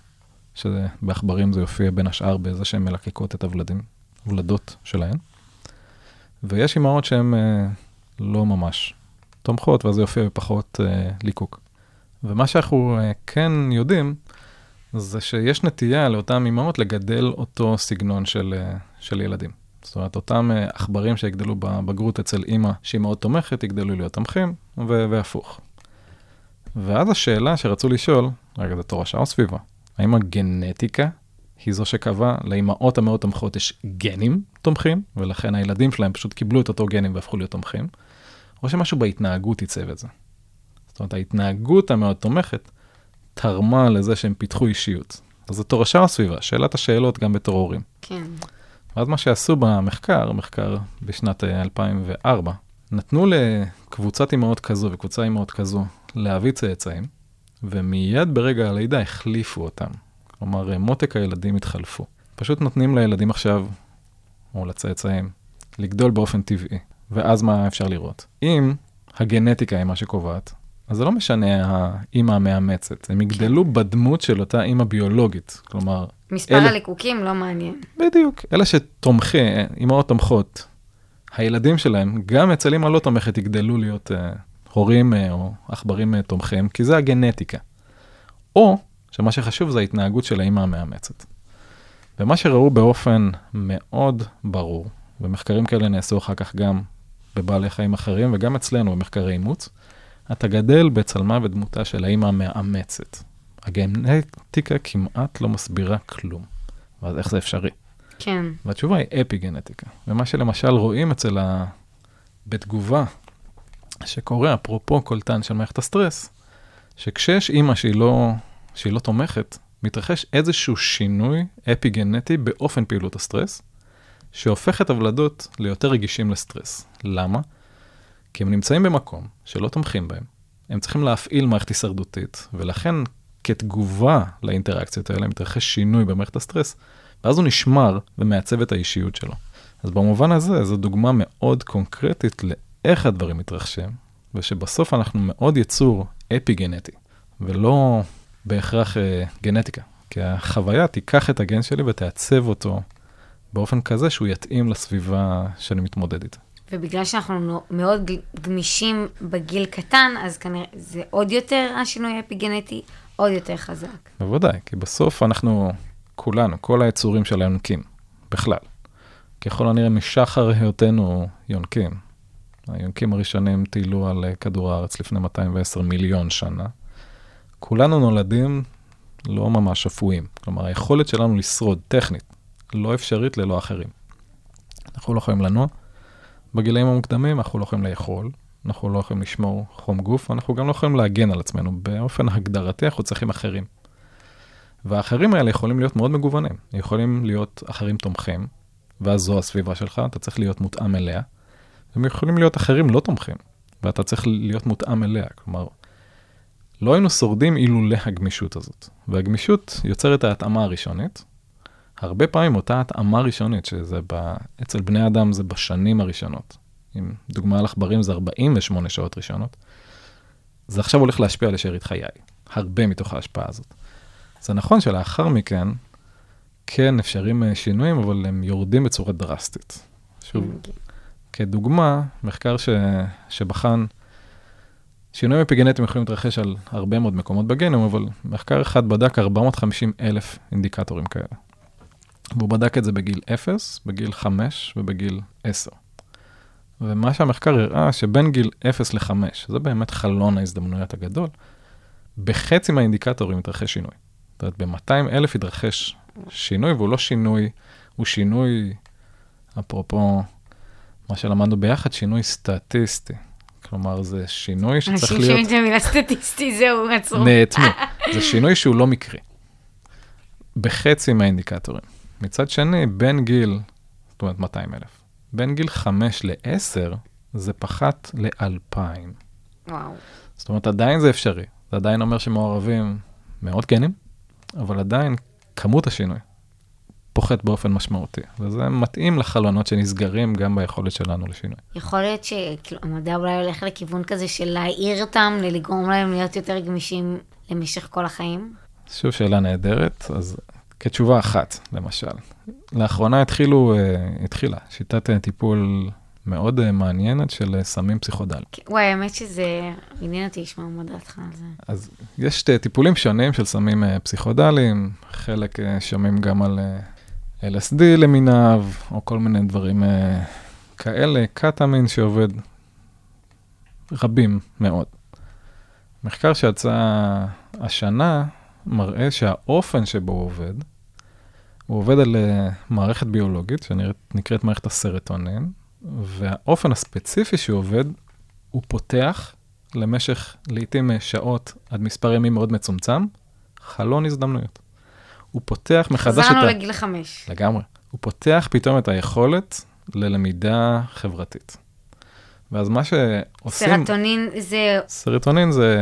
שבעכברים זה יופיע בין השאר בזה שהן מלקקות את הוולדים, הולדות שלהן. ויש אימהות שהן אה, לא ממש תומכות, ואז זה יופיע בפחות אה, ליקוק. ומה שאנחנו אה, כן יודעים, זה שיש נטייה לאותן אימהות לגדל אותו סגנון של, אה, של ילדים. זאת אומרת, אותם אה, עכברים שיגדלו בבגרות אצל אימא שהיא מאוד תומכת, יגדלו להיות תומכים, והפוך. ואז השאלה שרצו לשאול, רגע, זה תורשה או סביבה? האם הגנטיקה היא זו שקבעה לאימהות המאוד תומכות יש גנים תומכים, ולכן הילדים שלהם פשוט קיבלו את אותו גנים והפכו להיות תומכים, או שמשהו בהתנהגות עיצב את זה. זאת אומרת, ההתנהגות המאוד תומכת תרמה לזה שהם פיתחו אישיות. אז זה תורשה או סביבה? שאלת השאלות גם בתור הורים. כן. ואז מה שעשו במחקר, מחקר בשנת אה, 2004, נתנו לקבוצת אימהות כזו וקבוצה אימהות כזו להביא צאצאים, ומיד ברגע הלידה החליפו אותם. כלומר, אה, מותק הילדים התחלפו. פשוט נותנים לילדים עכשיו, או לצאצאים, לגדול באופן טבעי. ואז מה אפשר לראות? אם הגנטיקה היא מה שקובעת, אז זה לא משנה האימא המאמצת, הם יגדלו בדמות של אותה אימא ביולוגית. כלומר, מספר אלה- הליקוקים לא מעניין. בדיוק, אלה שתומכי, אימהות תומכות, הילדים שלהם, גם אצל אימא לא תומכת, יגדלו להיות uh, הורים uh, או עכברים uh, תומכים, כי זה הגנטיקה. או שמה שחשוב זה ההתנהגות של האימא המאמצת. ומה שראו באופן מאוד ברור, ומחקרים כאלה נעשו אחר כך גם בבעלי חיים אחרים וגם אצלנו במחקרי אימוץ, אתה גדל בצלמה ודמותה של האימא המאמצת. הגנטיקה כמעט לא מסבירה כלום. ואז איך זה אפשרי? כן. והתשובה היא אפי גנטיקה. ומה שלמשל רואים אצל ה... בתגובה שקורה, אפרופו קולטן של מערכת הסטרס, שכשיש אימא שהיא לא, שהיא לא תומכת, מתרחש איזשהו שינוי אפי גנטי באופן פעילות הסטרס, שהופך את הוולדות ליותר רגישים לסטרס. למה? כי הם נמצאים במקום שלא תומכים בהם, הם צריכים להפעיל מערכת הישרדותית, ולכן כתגובה לאינטראקציות האלה מתרחש שינוי במערכת הסטרס, ואז הוא נשמר ומעצב את האישיות שלו. אז במובן הזה, זו דוגמה מאוד קונקרטית לאיך הדברים מתרחשים, ושבסוף אנחנו מאוד יצור אפי גנטי, ולא בהכרח אה, גנטיקה. כי החוויה תיקח את הגן שלי ותעצב אותו באופן כזה שהוא יתאים לסביבה שאני מתמודד איתה. ובגלל שאנחנו נו- מאוד גמישים בגיל קטן, אז כנראה זה עוד יותר השינוי האפיגנטי, עוד יותר חזק. בוודאי, כי בסוף אנחנו, כולנו, כל היצורים של היונקים, בכלל. ככל הנראה משחר היותנו יונקים. היונקים הראשונים טיילו על אה, כדור הארץ לפני 210 מיליון שנה. כולנו נולדים לא ממש אפויים. כלומר, היכולת שלנו לשרוד, טכנית, לא אפשרית ללא אחרים. אנחנו לא יכולים לנוע. בגילאים המוקדמים אנחנו לא יכולים לאכול, אנחנו לא יכולים לשמור חום גוף, אנחנו גם לא יכולים להגן על עצמנו. באופן הגדרתי אנחנו צריכים אחרים. והאחרים האלה יכולים להיות מאוד מגוונים. יכולים להיות אחרים תומכים, ואז זו הסביבה שלך, אתה צריך להיות מותאם אליה. הם יכולים להיות אחרים לא תומכים, ואתה צריך להיות מותאם אליה. כלומר, לא היינו שורדים אילולא הגמישות הזאת. והגמישות יוצרת ההתאמה הראשונית. הרבה פעמים אותה התאמה ראשונית, שזה ב... אצל בני אדם זה בשנים הראשונות. אם דוגמה על עכברים זה 48 שעות ראשונות. זה עכשיו הולך להשפיע על שארית חיי. הרבה מתוך ההשפעה הזאת. זה נכון שלאחר מכן, כן אפשרים אה, שינויים, אבל הם יורדים בצורה דרסטית. שוב, כדוגמה, מחקר ש... שבחן, שינויים אפיגנטיים יכולים להתרחש על הרבה מאוד מקומות בגנום, אבל מחקר אחד בדק 450 אלף אינדיקטורים כאלה. והוא בדק את זה בגיל 0, בגיל 5 ובגיל 10. ומה שהמחקר הראה, שבין גיל 0 ל-5, זה באמת חלון ההזדמנויות הגדול, בחצי מהאינדיקטורים התרחש שינוי. זאת אומרת, ב-200 אלף התרחש שינוי, והוא לא שינוי, הוא שינוי, אפרופו מה שלמדנו ביחד, שינוי סטטיסטי. כלומר, זה שינוי שצריך אנשים להיות... שומעים את המילה סטטיסטי, זהו, עצרו. נאטמו. זה שינוי שהוא לא מקרי. בחצי מהאינדיקטורים. מצד שני, בין גיל, זאת אומרת 200 אלף, בין גיל 5 ל-10, זה פחת ל-2,000. וואו. זאת אומרת, עדיין זה אפשרי. זה עדיין אומר שמעורבים מאות גנים, אבל עדיין כמות השינוי פוחת באופן משמעותי. וזה מתאים לחלונות שנסגרים גם ביכולת שלנו לשינוי. יכול להיות שהמדע אולי הולך לכיוון כזה של להעיר אותם, לגרום להם להיות יותר גמישים למשך כל החיים? שוב, שאלה נהדרת. אז כתשובה אחת, למשל, לאחרונה התחילו, uh, התחילה שיטת uh, טיפול מאוד uh, מעניינת של סמים פסיכודליים. וואי, האמת שזה עניין אותי לשמוע מה דעתך על זה. אז יש טיפולים שונים של סמים פסיכודליים, חלק שומעים גם על LSD למיניו, או כל מיני דברים כאלה, קטאמין שעובד רבים מאוד. מחקר שיצא השנה מראה שהאופן שבו הוא עובד, הוא עובד על uh, מערכת ביולוגית שנקראת מערכת הסרטונין, והאופן הספציפי שהוא עובד, הוא פותח למשך לעתים אה, שעות עד מספר ימים מאוד מצומצם, חלון הזדמנויות. הוא פותח מחדש את חזרנו ה... לגיל חמש. לגמרי. הוא פותח פתאום את היכולת ללמידה חברתית. ואז מה שעושים... סרטונין זה סרטונין זה...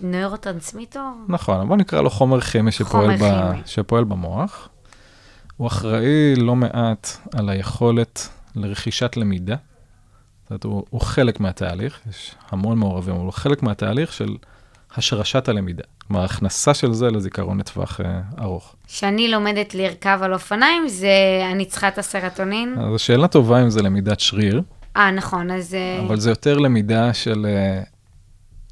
נוירוטרנסמיטור? נכון, בוא נקרא לו חומר כימי שפועל, חומר ב... כימי. שפועל במוח. הוא אחראי לא מעט על היכולת לרכישת למידה, זאת אומרת, הוא, הוא חלק מהתהליך, יש המון מעורבים, אבל הוא חלק מהתהליך של השרשת הלמידה. כלומר, הכנסה של זה לזיכרון לטווח אה, ארוך. כשאני לומדת לרכב על אופניים, זה אני צריכה את הסרטונין. אז השאלה טובה אם זה למידת שריר, אה, נכון, אז... אה, אבל זה יותר למידה של אה,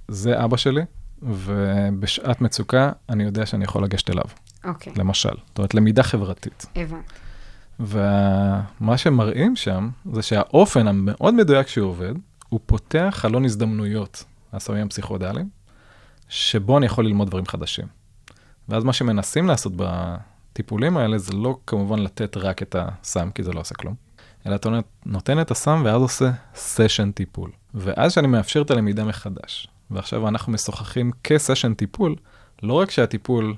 זה אבא שלי, ובשעת מצוקה אני יודע שאני יכול לגשת אליו, אוקיי, למשל. זאת אומרת, למידה חברתית. הבנתי. ומה שמראים שם, זה שהאופן המאוד מדויק שהוא עובד, הוא פותח חלון הזדמנויות, הסמים הפסיכודליים, שבו אני יכול ללמוד דברים חדשים. ואז מה שמנסים לעשות בטיפולים האלה, זה לא כמובן לתת רק את הסם, כי זה לא עושה כלום, אלא אתה נותן את הסם ואז עושה סשן טיפול. ואז שאני מאפשר את הלמידה מחדש, ועכשיו אנחנו משוחחים כסשן טיפול, לא רק שהטיפול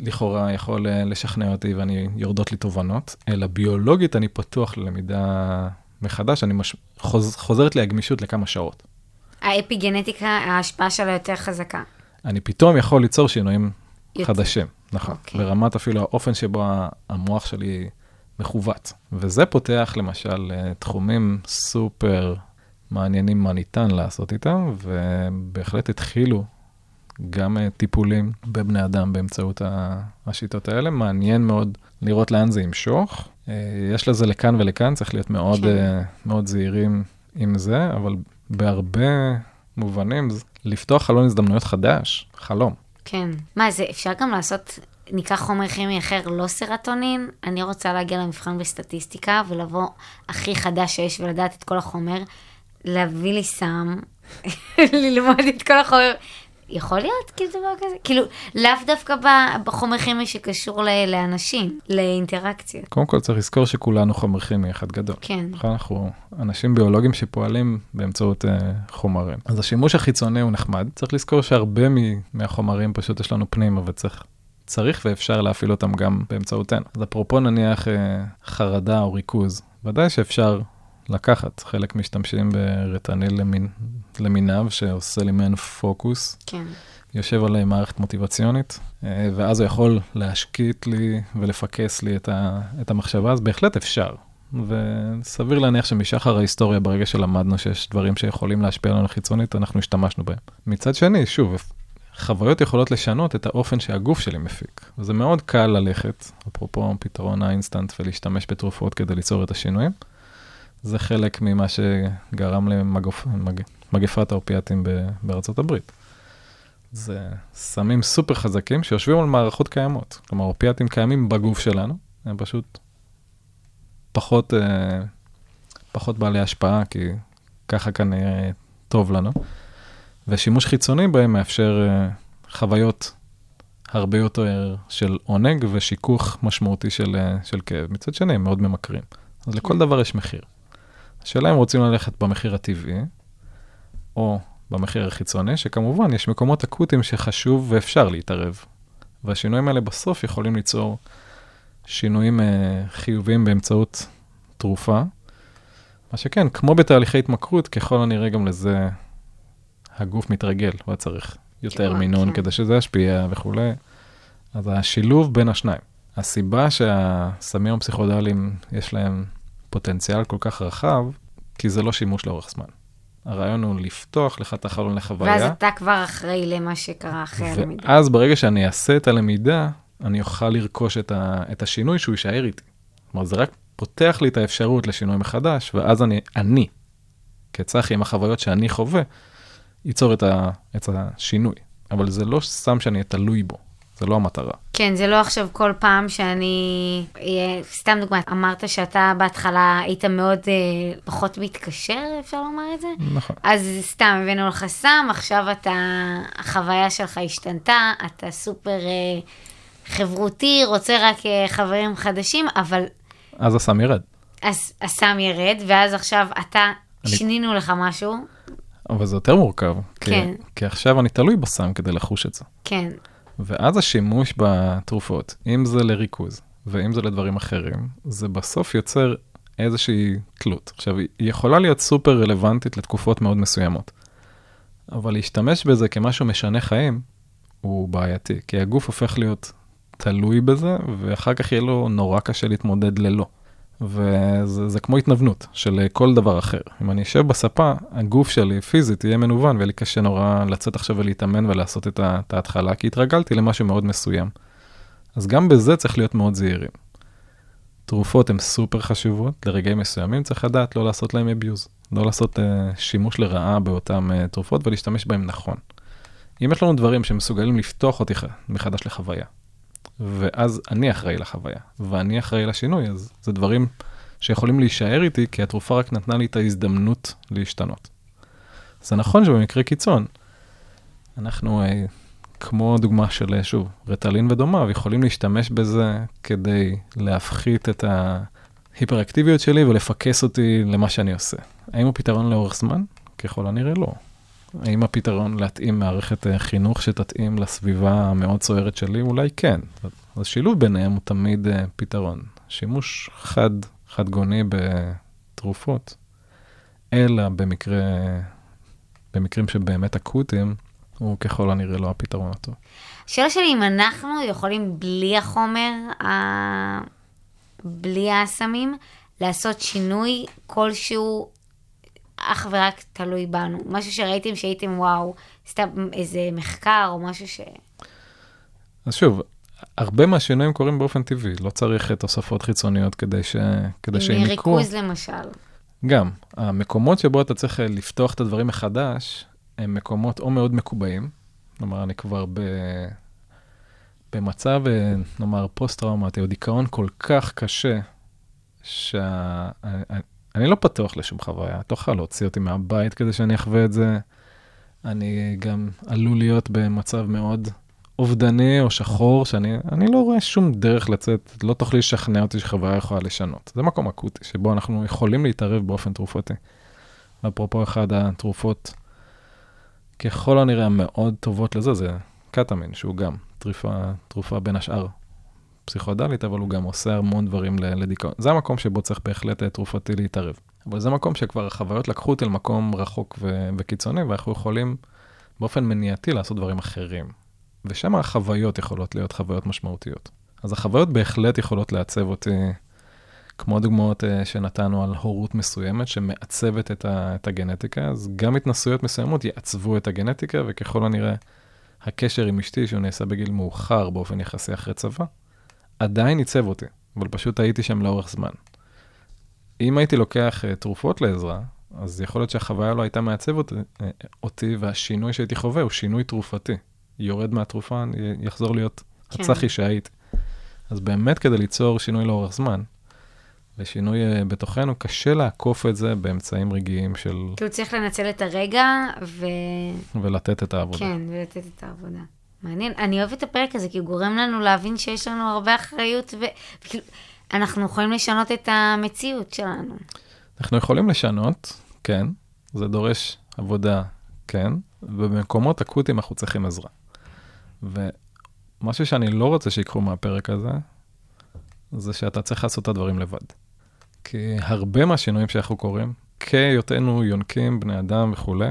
לכאורה יכול אה, לשכנע אותי ואני יורדות לי תובנות, אלא ביולוגית אני פתוח ללמידה מחדש, אני מש... חוז... חוזרת לי הגמישות לכמה שעות. האפיגנטיקה, ההשפעה שלה יותר חזקה. אני פתאום יכול ליצור שינויים יותר. חדשים, נכון, אוקיי. ברמת אפילו האופן שבו המוח שלי מכוות. וזה פותח למשל אה, תחומים סופר מעניינים מה ניתן לעשות איתם, ובהחלט התחילו גם אה, טיפולים בבני אדם באמצעות השיטות האלה. מעניין מאוד לראות לאן זה ימשוך. אה, יש לזה לכאן ולכאן, צריך להיות מאוד, כן. מאוד זהירים עם זה, אבל בהרבה מובנים, לפתוח חלון הזדמנויות חדש, חלום. כן. מה, זה אפשר גם לעשות, ניקח חומר כימי אחר, לא סרטונין? אני רוצה להגיע למבחן בסטטיסטיקה ולבוא הכי חדש שיש ולדעת את כל החומר, להביא לי סם, ללמוד את כל החומר. יכול להיות כאילו דבר כזה? כאילו, לאו דווקא בחומר כימי שקשור ל- לאנשים, לאינטראקציות. קודם כל צריך לזכור שכולנו חומר כימי אחד גדול. כן. נכון, אנחנו אנשים ביולוגיים שפועלים באמצעות uh, חומרים. אז השימוש החיצוני הוא נחמד, צריך לזכור שהרבה מ- מהחומרים פשוט יש לנו פנימה וצריך צריך ואפשר להפעיל אותם גם באמצעותנו. אז אפרופו נניח uh, חרדה או ריכוז, ודאי שאפשר לקחת, חלק משתמשים ברטניל למין, למיניו שעושה לי מעין פוקוס. כן. יושב על מערכת מוטיבציונית, אה, ואז הוא יכול להשקיט לי ולפקס לי את, ה, את המחשבה, אז בהחלט אפשר. וסביר להניח שמשחר ההיסטוריה, ברגע שלמדנו שיש דברים שיכולים להשפיע עלינו חיצונית, אנחנו השתמשנו בהם. מצד שני, שוב, חוויות יכולות לשנות את האופן שהגוף שלי מפיק. וזה מאוד קל ללכת, אפרופו פתרון האינסטנט, ולהשתמש בתרופות כדי ליצור את השינויים. זה חלק ממה שגרם למגפת האופיאטים בארצות הברית. זה סמים סופר חזקים שיושבים על מערכות קיימות. כלומר, אופיאטים קיימים בגוף שלנו, הם פשוט פחות, אה, פחות בעלי השפעה, כי ככה כנראה טוב לנו. ושימוש חיצוני בהם מאפשר אה, חוויות הרבה יותר של עונג ושיכוך משמעותי של, אה, של כאב. מצד שני, הם מאוד ממכרים. אז לכל דבר יש מחיר. השאלה אם רוצים ללכת במחיר הטבעי, או במחיר החיצוני, שכמובן יש מקומות אקוטיים שחשוב ואפשר להתערב. והשינויים האלה בסוף יכולים ליצור שינויים אה, חיוביים באמצעות תרופה. מה שכן, כמו בתהליכי התמכרות, ככל הנראה גם לזה הגוף מתרגל, לא צריך יותר כן, מינון כן. כדי שזה ישפיע וכולי. אז השילוב בין השניים. הסיבה שהסמים הפסיכודליים יש להם פוטנציאל כל כך רחב, כי זה לא שימוש לאורך זמן. הרעיון הוא לפתוח לך את החלון לחוויה. ואז אתה כבר אחראי למה שקרה אחרי הלמידה. ואז ברגע שאני אעשה את הלמידה, אני אוכל לרכוש את, ה, את השינוי שהוא יישאר איתי. כלומר, זה רק פותח לי את האפשרות לשינוי מחדש, ואז אני, אני, כצחי עם החוויות שאני חווה, ייצור את, ה, את השינוי. אבל זה לא סם שאני אהיה תלוי בו, זה לא המטרה. כן, זה לא עכשיו כל פעם שאני... אה, סתם דוגמא, אמרת שאתה בהתחלה היית מאוד אה, פחות מתקשר, אפשר לומר את זה? נכון. אז סתם הבאנו לך סם, עכשיו אתה, החוויה שלך השתנתה, אתה סופר אה, חברותי, רוצה רק אה, חברים חדשים, אבל אז הסם ירד. אז הסם ירד, ואז עכשיו אתה, אני- שינינו לך משהו, אבל זה יותר מורכב. כי, כן. כי עכשיו אני תלוי בסם כדי לחוש את זה. כן, ואז השימוש בתרופות, אם זה לריכוז ואם זה לדברים אחרים, זה בסוף יוצר איזושהי תלות. עכשיו, היא יכולה להיות סופר רלוונטית לתקופות מאוד מסוימות, אבל להשתמש בזה כמשהו משנה חיים, הוא בעייתי, כי הגוף הופך להיות תלוי בזה, ואחר כך יהיה לו נורא קשה להתמודד ללא. וזה זה כמו התנוונות של אה, כל דבר אחר. אם אני אשב בספה, הגוף שלי פיזית יהיה מנוון, ויהיה לי קשה נורא לצאת עכשיו ולהתאמן ולעשות את ההתחלה, כי התרגלתי למשהו מאוד מסוים. אז גם בזה צריך להיות מאוד זהירים. תרופות הן סופר חשובות, לרגעים מסוימים צריך לדעת לא לעשות להם abuse, לא לעשות uh, שימוש לרעה באותן uh, תרופות ולהשתמש בהן נכון. אם יש לנו דברים שמסוגלים לפתוח אותי מחדש לחוויה, ואז אני אחראי לחוויה, ואני אחראי לשינוי, אז זה דברים שיכולים להישאר איתי, כי התרופה רק נתנה לי את ההזדמנות להשתנות. זה נכון שבמקרה קיצון, אנחנו, אה, כמו דוגמה של, אה, שוב, רטלין ודומיו, יכולים להשתמש בזה כדי להפחית את ההיפראקטיביות שלי ולפקס אותי למה שאני עושה. האם הוא פתרון לאורך זמן? ככל הנראה לא. האם הפתרון להתאים מערכת אה, חינוך שתתאים לסביבה המאוד סוערת שלי? אולי כן. אז שילוב ביניהם הוא תמיד אה, פתרון. שימוש חד, חד גוני בתרופות, אלא במקרה, במקרים שבאמת אקוטיים, הוא ככל הנראה לא הפתרון הטוב. השאלה שלי אם אנחנו יכולים בלי החומר, ה- בלי הסמים, לעשות שינוי כלשהו אך ורק תלוי בנו. משהו שראיתם שהייתם וואו, סתם איזה מחקר או משהו ש... אז שוב, הרבה מהשינויים קורים באופן טבעי, לא צריך אה, תוספות חיצוניות כדי, ש... כדי שהם יקרו. ריכוז למשל. גם, המקומות שבו אתה צריך אה, לפתוח את הדברים מחדש, הם מקומות או מאוד מקובעים, כלומר, אני כבר ב... במצב, אה, נאמר, פוסט-טראומטי או דיכאון כל כך קשה, שאני לא פתוח לשום חוויה. אתה יכול להוציא אותי מהבית כדי שאני אחווה את זה. אני גם עלול להיות במצב מאוד אובדני או שחור, שאני אני לא רואה שום דרך לצאת, לא תוכלי לשכנע אותי שחוויה יכולה לשנות. זה מקום אקוטי, שבו אנחנו יכולים להתערב באופן תרופתי. אפרופו אחד התרופות, ככל הנראה המאוד טובות לזה, זה קטמין, שהוא גם תרופה, תרופה בין השאר פסיכודלית, אבל הוא גם עושה המון דברים לדיכאון. זה המקום שבו צריך בהחלט אה, תרופתי להתערב. אבל זה מקום שכבר החוויות לקחו אותי למקום רחוק ו- וקיצוני, ואנחנו יכולים באופן מניעתי לעשות דברים אחרים. ושם החוויות יכולות להיות חוויות משמעותיות. אז החוויות בהחלט יכולות לעצב אותי, כמו דוגמאות uh, שנתנו על הורות מסוימת שמעצבת את, ה- את הגנטיקה, אז גם התנסויות מסוימות יעצבו את הגנטיקה, וככל הנראה הקשר עם אשתי, שהוא נעשה בגיל מאוחר באופן יחסי אחרי צבא, עדיין עיצב אותי, אבל פשוט הייתי שם לאורך זמן. אם הייתי לוקח uh, תרופות לעזרה, אז יכול להיות שהחוויה לא הייתה מעצבת אותי, אה, אותי, והשינוי שהייתי חווה הוא שינוי תרופתי. יורד מהתרופה, יחזור להיות כן. הצחי שהייתי. אז באמת כדי ליצור שינוי לאורך זמן, ושינוי אה, בתוכנו, קשה לעקוף את זה באמצעים רגעיים של... כאילו צריך לנצל את הרגע ו... ולתת את העבודה. כן, ולתת את העבודה. מעניין, אני אוהבת את הפרק הזה, כי הוא גורם לנו להבין שיש לנו הרבה אחריות, וכאילו, אנחנו יכולים לשנות את המציאות שלנו. אנחנו יכולים לשנות, כן, זה דורש עבודה, כן, ובמקומות אקוטיים אנחנו צריכים עזרה. ומשהו שאני לא רוצה שיקחו מהפרק הזה, זה שאתה צריך לעשות את הדברים לבד. כי הרבה מהשינויים שאנחנו קוראים, כהיותנו יונקים, בני אדם וכולי,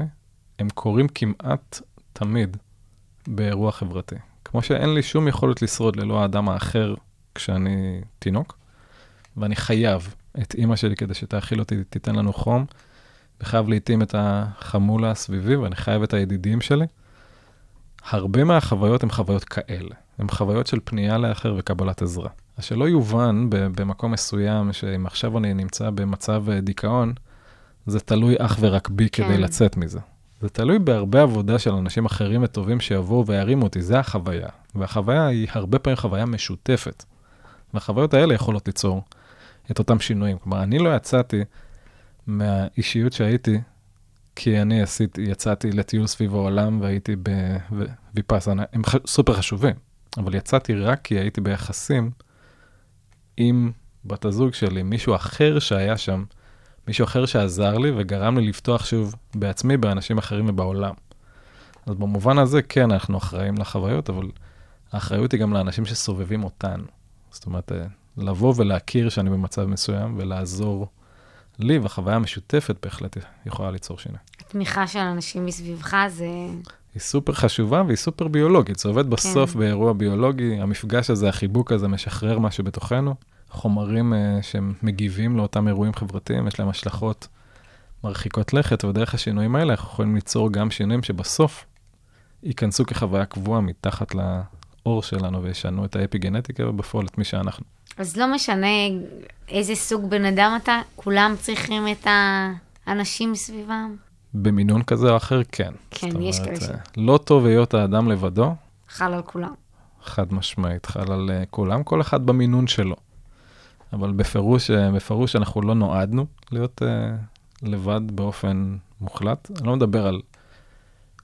הם קורים כמעט תמיד באירוע חברתי. כמו שאין לי שום יכולת לשרוד ללא האדם האחר כשאני תינוק, ואני חייב את אימא שלי כדי שתאכיל אותי, תיתן לנו חום, וחייב להתאים את החמולה סביבי, ואני חייב את הידידים שלי. הרבה מהחוויות הן חוויות כאלה. הן חוויות של פנייה לאחר וקבלת עזרה. אז שלא יובן במקום מסוים, שאם עכשיו אני נמצא במצב אה, דיכאון, זה תלוי אך ורק בי כן. כדי לצאת מזה. זה תלוי בהרבה עבודה של אנשים אחרים וטובים שיבואו וירימו אותי, זה החוויה. והחוויה היא הרבה פעמים חוויה משותפת. והחוויות האלה יכולות ליצור את אותם שינויים. כלומר, אני לא יצאתי מהאישיות שהייתי, כי אני עשיתי, יצאתי לטיול סביב העולם והייתי בוויפאסנה, הם ח... סופר חשובים, אבל יצאתי רק כי הייתי ביחסים עם בת הזוג שלי, מישהו אחר שהיה שם, מישהו אחר שעזר לי וגרם לי לפתוח שוב בעצמי באנשים אחרים ובעולם. אז במובן הזה, כן, אנחנו אחראים לחוויות, אבל האחריות היא גם לאנשים שסובבים אותנו. זאת אומרת, אה, לבוא ולהכיר שאני במצב מסוים ולעזור לי, והחוויה המשותפת בהחלט יכולה ליצור שינוי. התמיכה של אנשים מסביבך זה... היא סופר חשובה והיא סופר ביולוגית, זה עובד בסוף כן. באירוע ביולוגי, המפגש הזה, החיבוק הזה, משחרר משהו בתוכנו, חומרים אה, שהם מגיבים לאותם אירועים חברתיים, יש להם השלכות מרחיקות לכת, ודרך השינויים האלה אנחנו יכולים ליצור גם שינויים שבסוף ייכנסו כחוויה קבועה מתחת לאור שלנו וישנו את האפיגנטיקה ובפועל את מי שאנחנו. אז לא משנה איזה סוג בן אדם אתה, כולם צריכים את האנשים סביבם. במינון כזה או אחר, כן. כן, יש כאלה ש- אה, לא טוב היות האדם לבדו, חל על כולם. חד משמעית, חל על אה, כולם, כל אחד במינון שלו. אבל בפירוש, אה, בפירוש אנחנו לא נועדנו להיות אה, לבד באופן מוחלט. אני לא מדבר על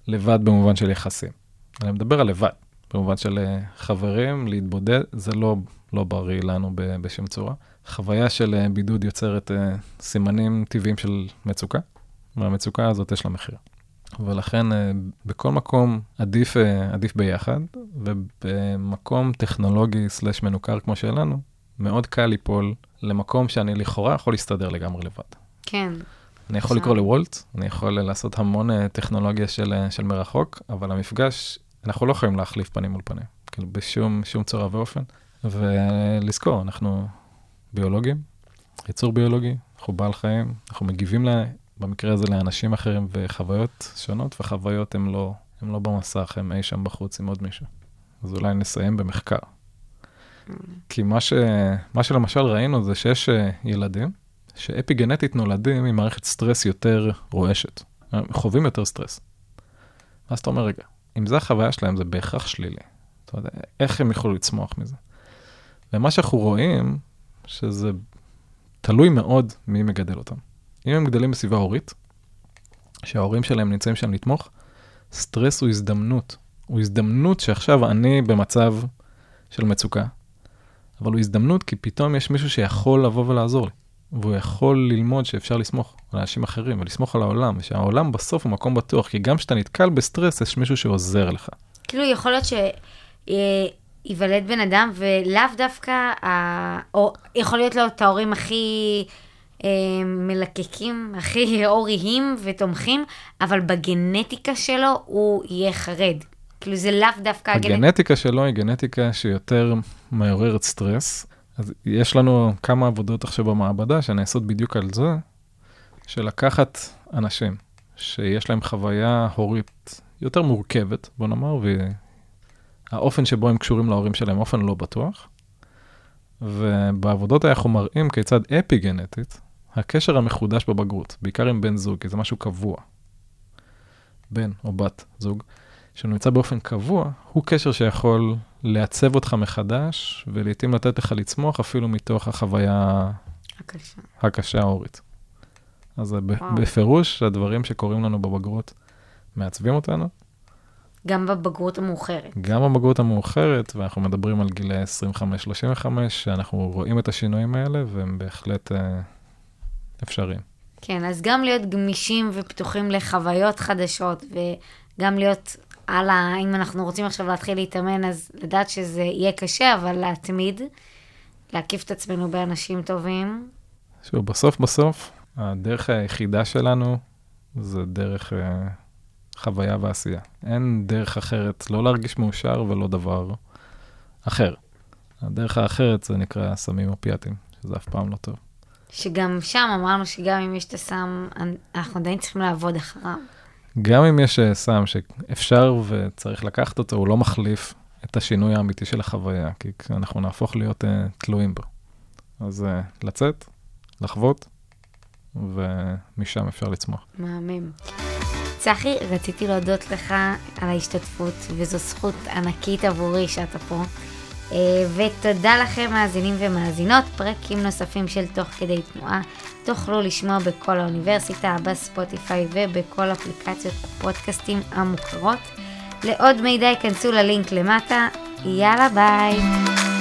לבד במובן של יחסים, אני מדבר על לבד, במובן של אה, חברים, להתבודד, זה לא, לא בריא לנו ב- בשום צורה. חוויה של אה, בידוד יוצרת אה, סימנים טבעיים של מצוקה, והמצוקה הזאת יש לה מחיר. ולכן בכל מקום עדיף, עדיף ביחד, ובמקום טכנולוגי סלש מנוכר כמו שלנו, מאוד קל ליפול למקום שאני לכאורה יכול להסתדר לגמרי לבד. כן. אני יכול לקרוא לוולט, אני יכול לעשות המון אה, טכנולוגיה של, אה, של מרחוק, אבל המפגש, אנחנו לא יכולים להחליף פנים מול פנים, כאילו בשום שום צורה ואופן. ולזכור, אנחנו ביולוגים, יצור ביולוגי, אנחנו בעל חיים, אנחנו מגיבים לה, במקרה הזה לאנשים אחרים וחוויות שונות, וחוויות הן לא, לא במסך, הן אי שם בחוץ עם עוד מישהו. אז אולי נסיים במחקר. כי מה, ש, מה שלמשל ראינו זה שיש אה, ילדים שאפיגנטית נולדים עם מערכת סטרס יותר רועשת, הם חווים יותר סטרס. ואז אתה אומר, רגע, אם זו החוויה שלהם זה בהכרח שלילי. אתה יודע, איך הם יוכלו לצמוח מזה? ומה שאנחנו רואים, שזה תלוי מאוד מי מגדל אותם. אם הם גדלים בסביבה הורית, שההורים שלהם נמצאים שם לתמוך, סטרס הוא הזדמנות. הוא הזדמנות שעכשיו אני במצב של מצוקה, אבל הוא הזדמנות כי פתאום יש מישהו שיכול לבוא ולעזור לי. והוא יכול ללמוד שאפשר לסמוך על אנשים אחרים ולסמוך על העולם, ושהעולם בסוף הוא מקום בטוח, כי גם כשאתה נתקל בסטרס, יש מישהו שעוזר לך. כאילו יכול להיות שייוולד בן אדם ולאו דווקא, או יכול להיות לו את ההורים הכי אה, מלקקים, הכי הוריים ותומכים, אבל בגנטיקה שלו הוא יהיה חרד. כאילו זה לאו דווקא הגנטיקה. הגנטיקה שלו היא גנטיקה שיותר מעוררת סטרס. אז יש לנו כמה עבודות עכשיו במעבדה שנעשות בדיוק על זה, של לקחת אנשים שיש להם חוויה הורית יותר מורכבת, בוא נאמר, והאופן שבו הם קשורים להורים שלהם אופן לא בטוח. ובעבודות אנחנו מראים כיצד אפי גנטית, הקשר המחודש בבגרות, בעיקר עם בן זוג, כי זה משהו קבוע, בן או בת זוג, שנמצא באופן קבוע, הוא קשר שיכול לעצב אותך מחדש, ולעיתים לתת לך לצמוח אפילו מתוך החוויה בבקשה. הקשה ההורית. אז וואו. בפירוש, הדברים שקורים לנו בבגרות מעצבים אותנו, גם בבגרות המאוחרת. גם בבגרות המאוחרת, ואנחנו מדברים על גילאי 25-35, שאנחנו רואים את השינויים האלה, והם בהחלט אה, אפשריים. כן, אז גם להיות גמישים ופתוחים לחוויות חדשות, וגם להיות הלאה, אם אנחנו רוצים עכשיו להתחיל להתאמן, אז לדעת שזה יהיה קשה, אבל להתמיד, להקיף את עצמנו באנשים טובים. שוב, בסוף בסוף, הדרך היחידה שלנו זה דרך אה, חוויה ועשייה. אין דרך אחרת לא להרגיש מאושר ולא דבר אחר. הדרך האחרת זה נקרא סמים אופיאטיים, שזה אף פעם לא טוב. שגם שם אמרנו שגם אם יש את הסם, אנחנו עדיין צריכים לעבוד אחריו. גם אם יש אה, סם שאפשר וצריך לקחת אותו, הוא לא מחליף את השינוי האמיתי של החוויה, כי אנחנו נהפוך להיות uh, תלויים בו. אז uh, לצאת, לחוות, ומשם אפשר לצמוח. מהמם. צחי, רציתי להודות לך על ההשתתפות, וזו זכות ענקית עבורי שאתה פה. אה, ותודה לכם מאזינים ומאזינות, פרקים נוספים של תוך כדי תנועה תוכלו לשמוע בכל האוניברסיטה, בספוטיפיי ובכל אפליקציות הפודקאסטים המוכרות. לעוד מידע ייכנסו ללינק למטה, יאללה ביי.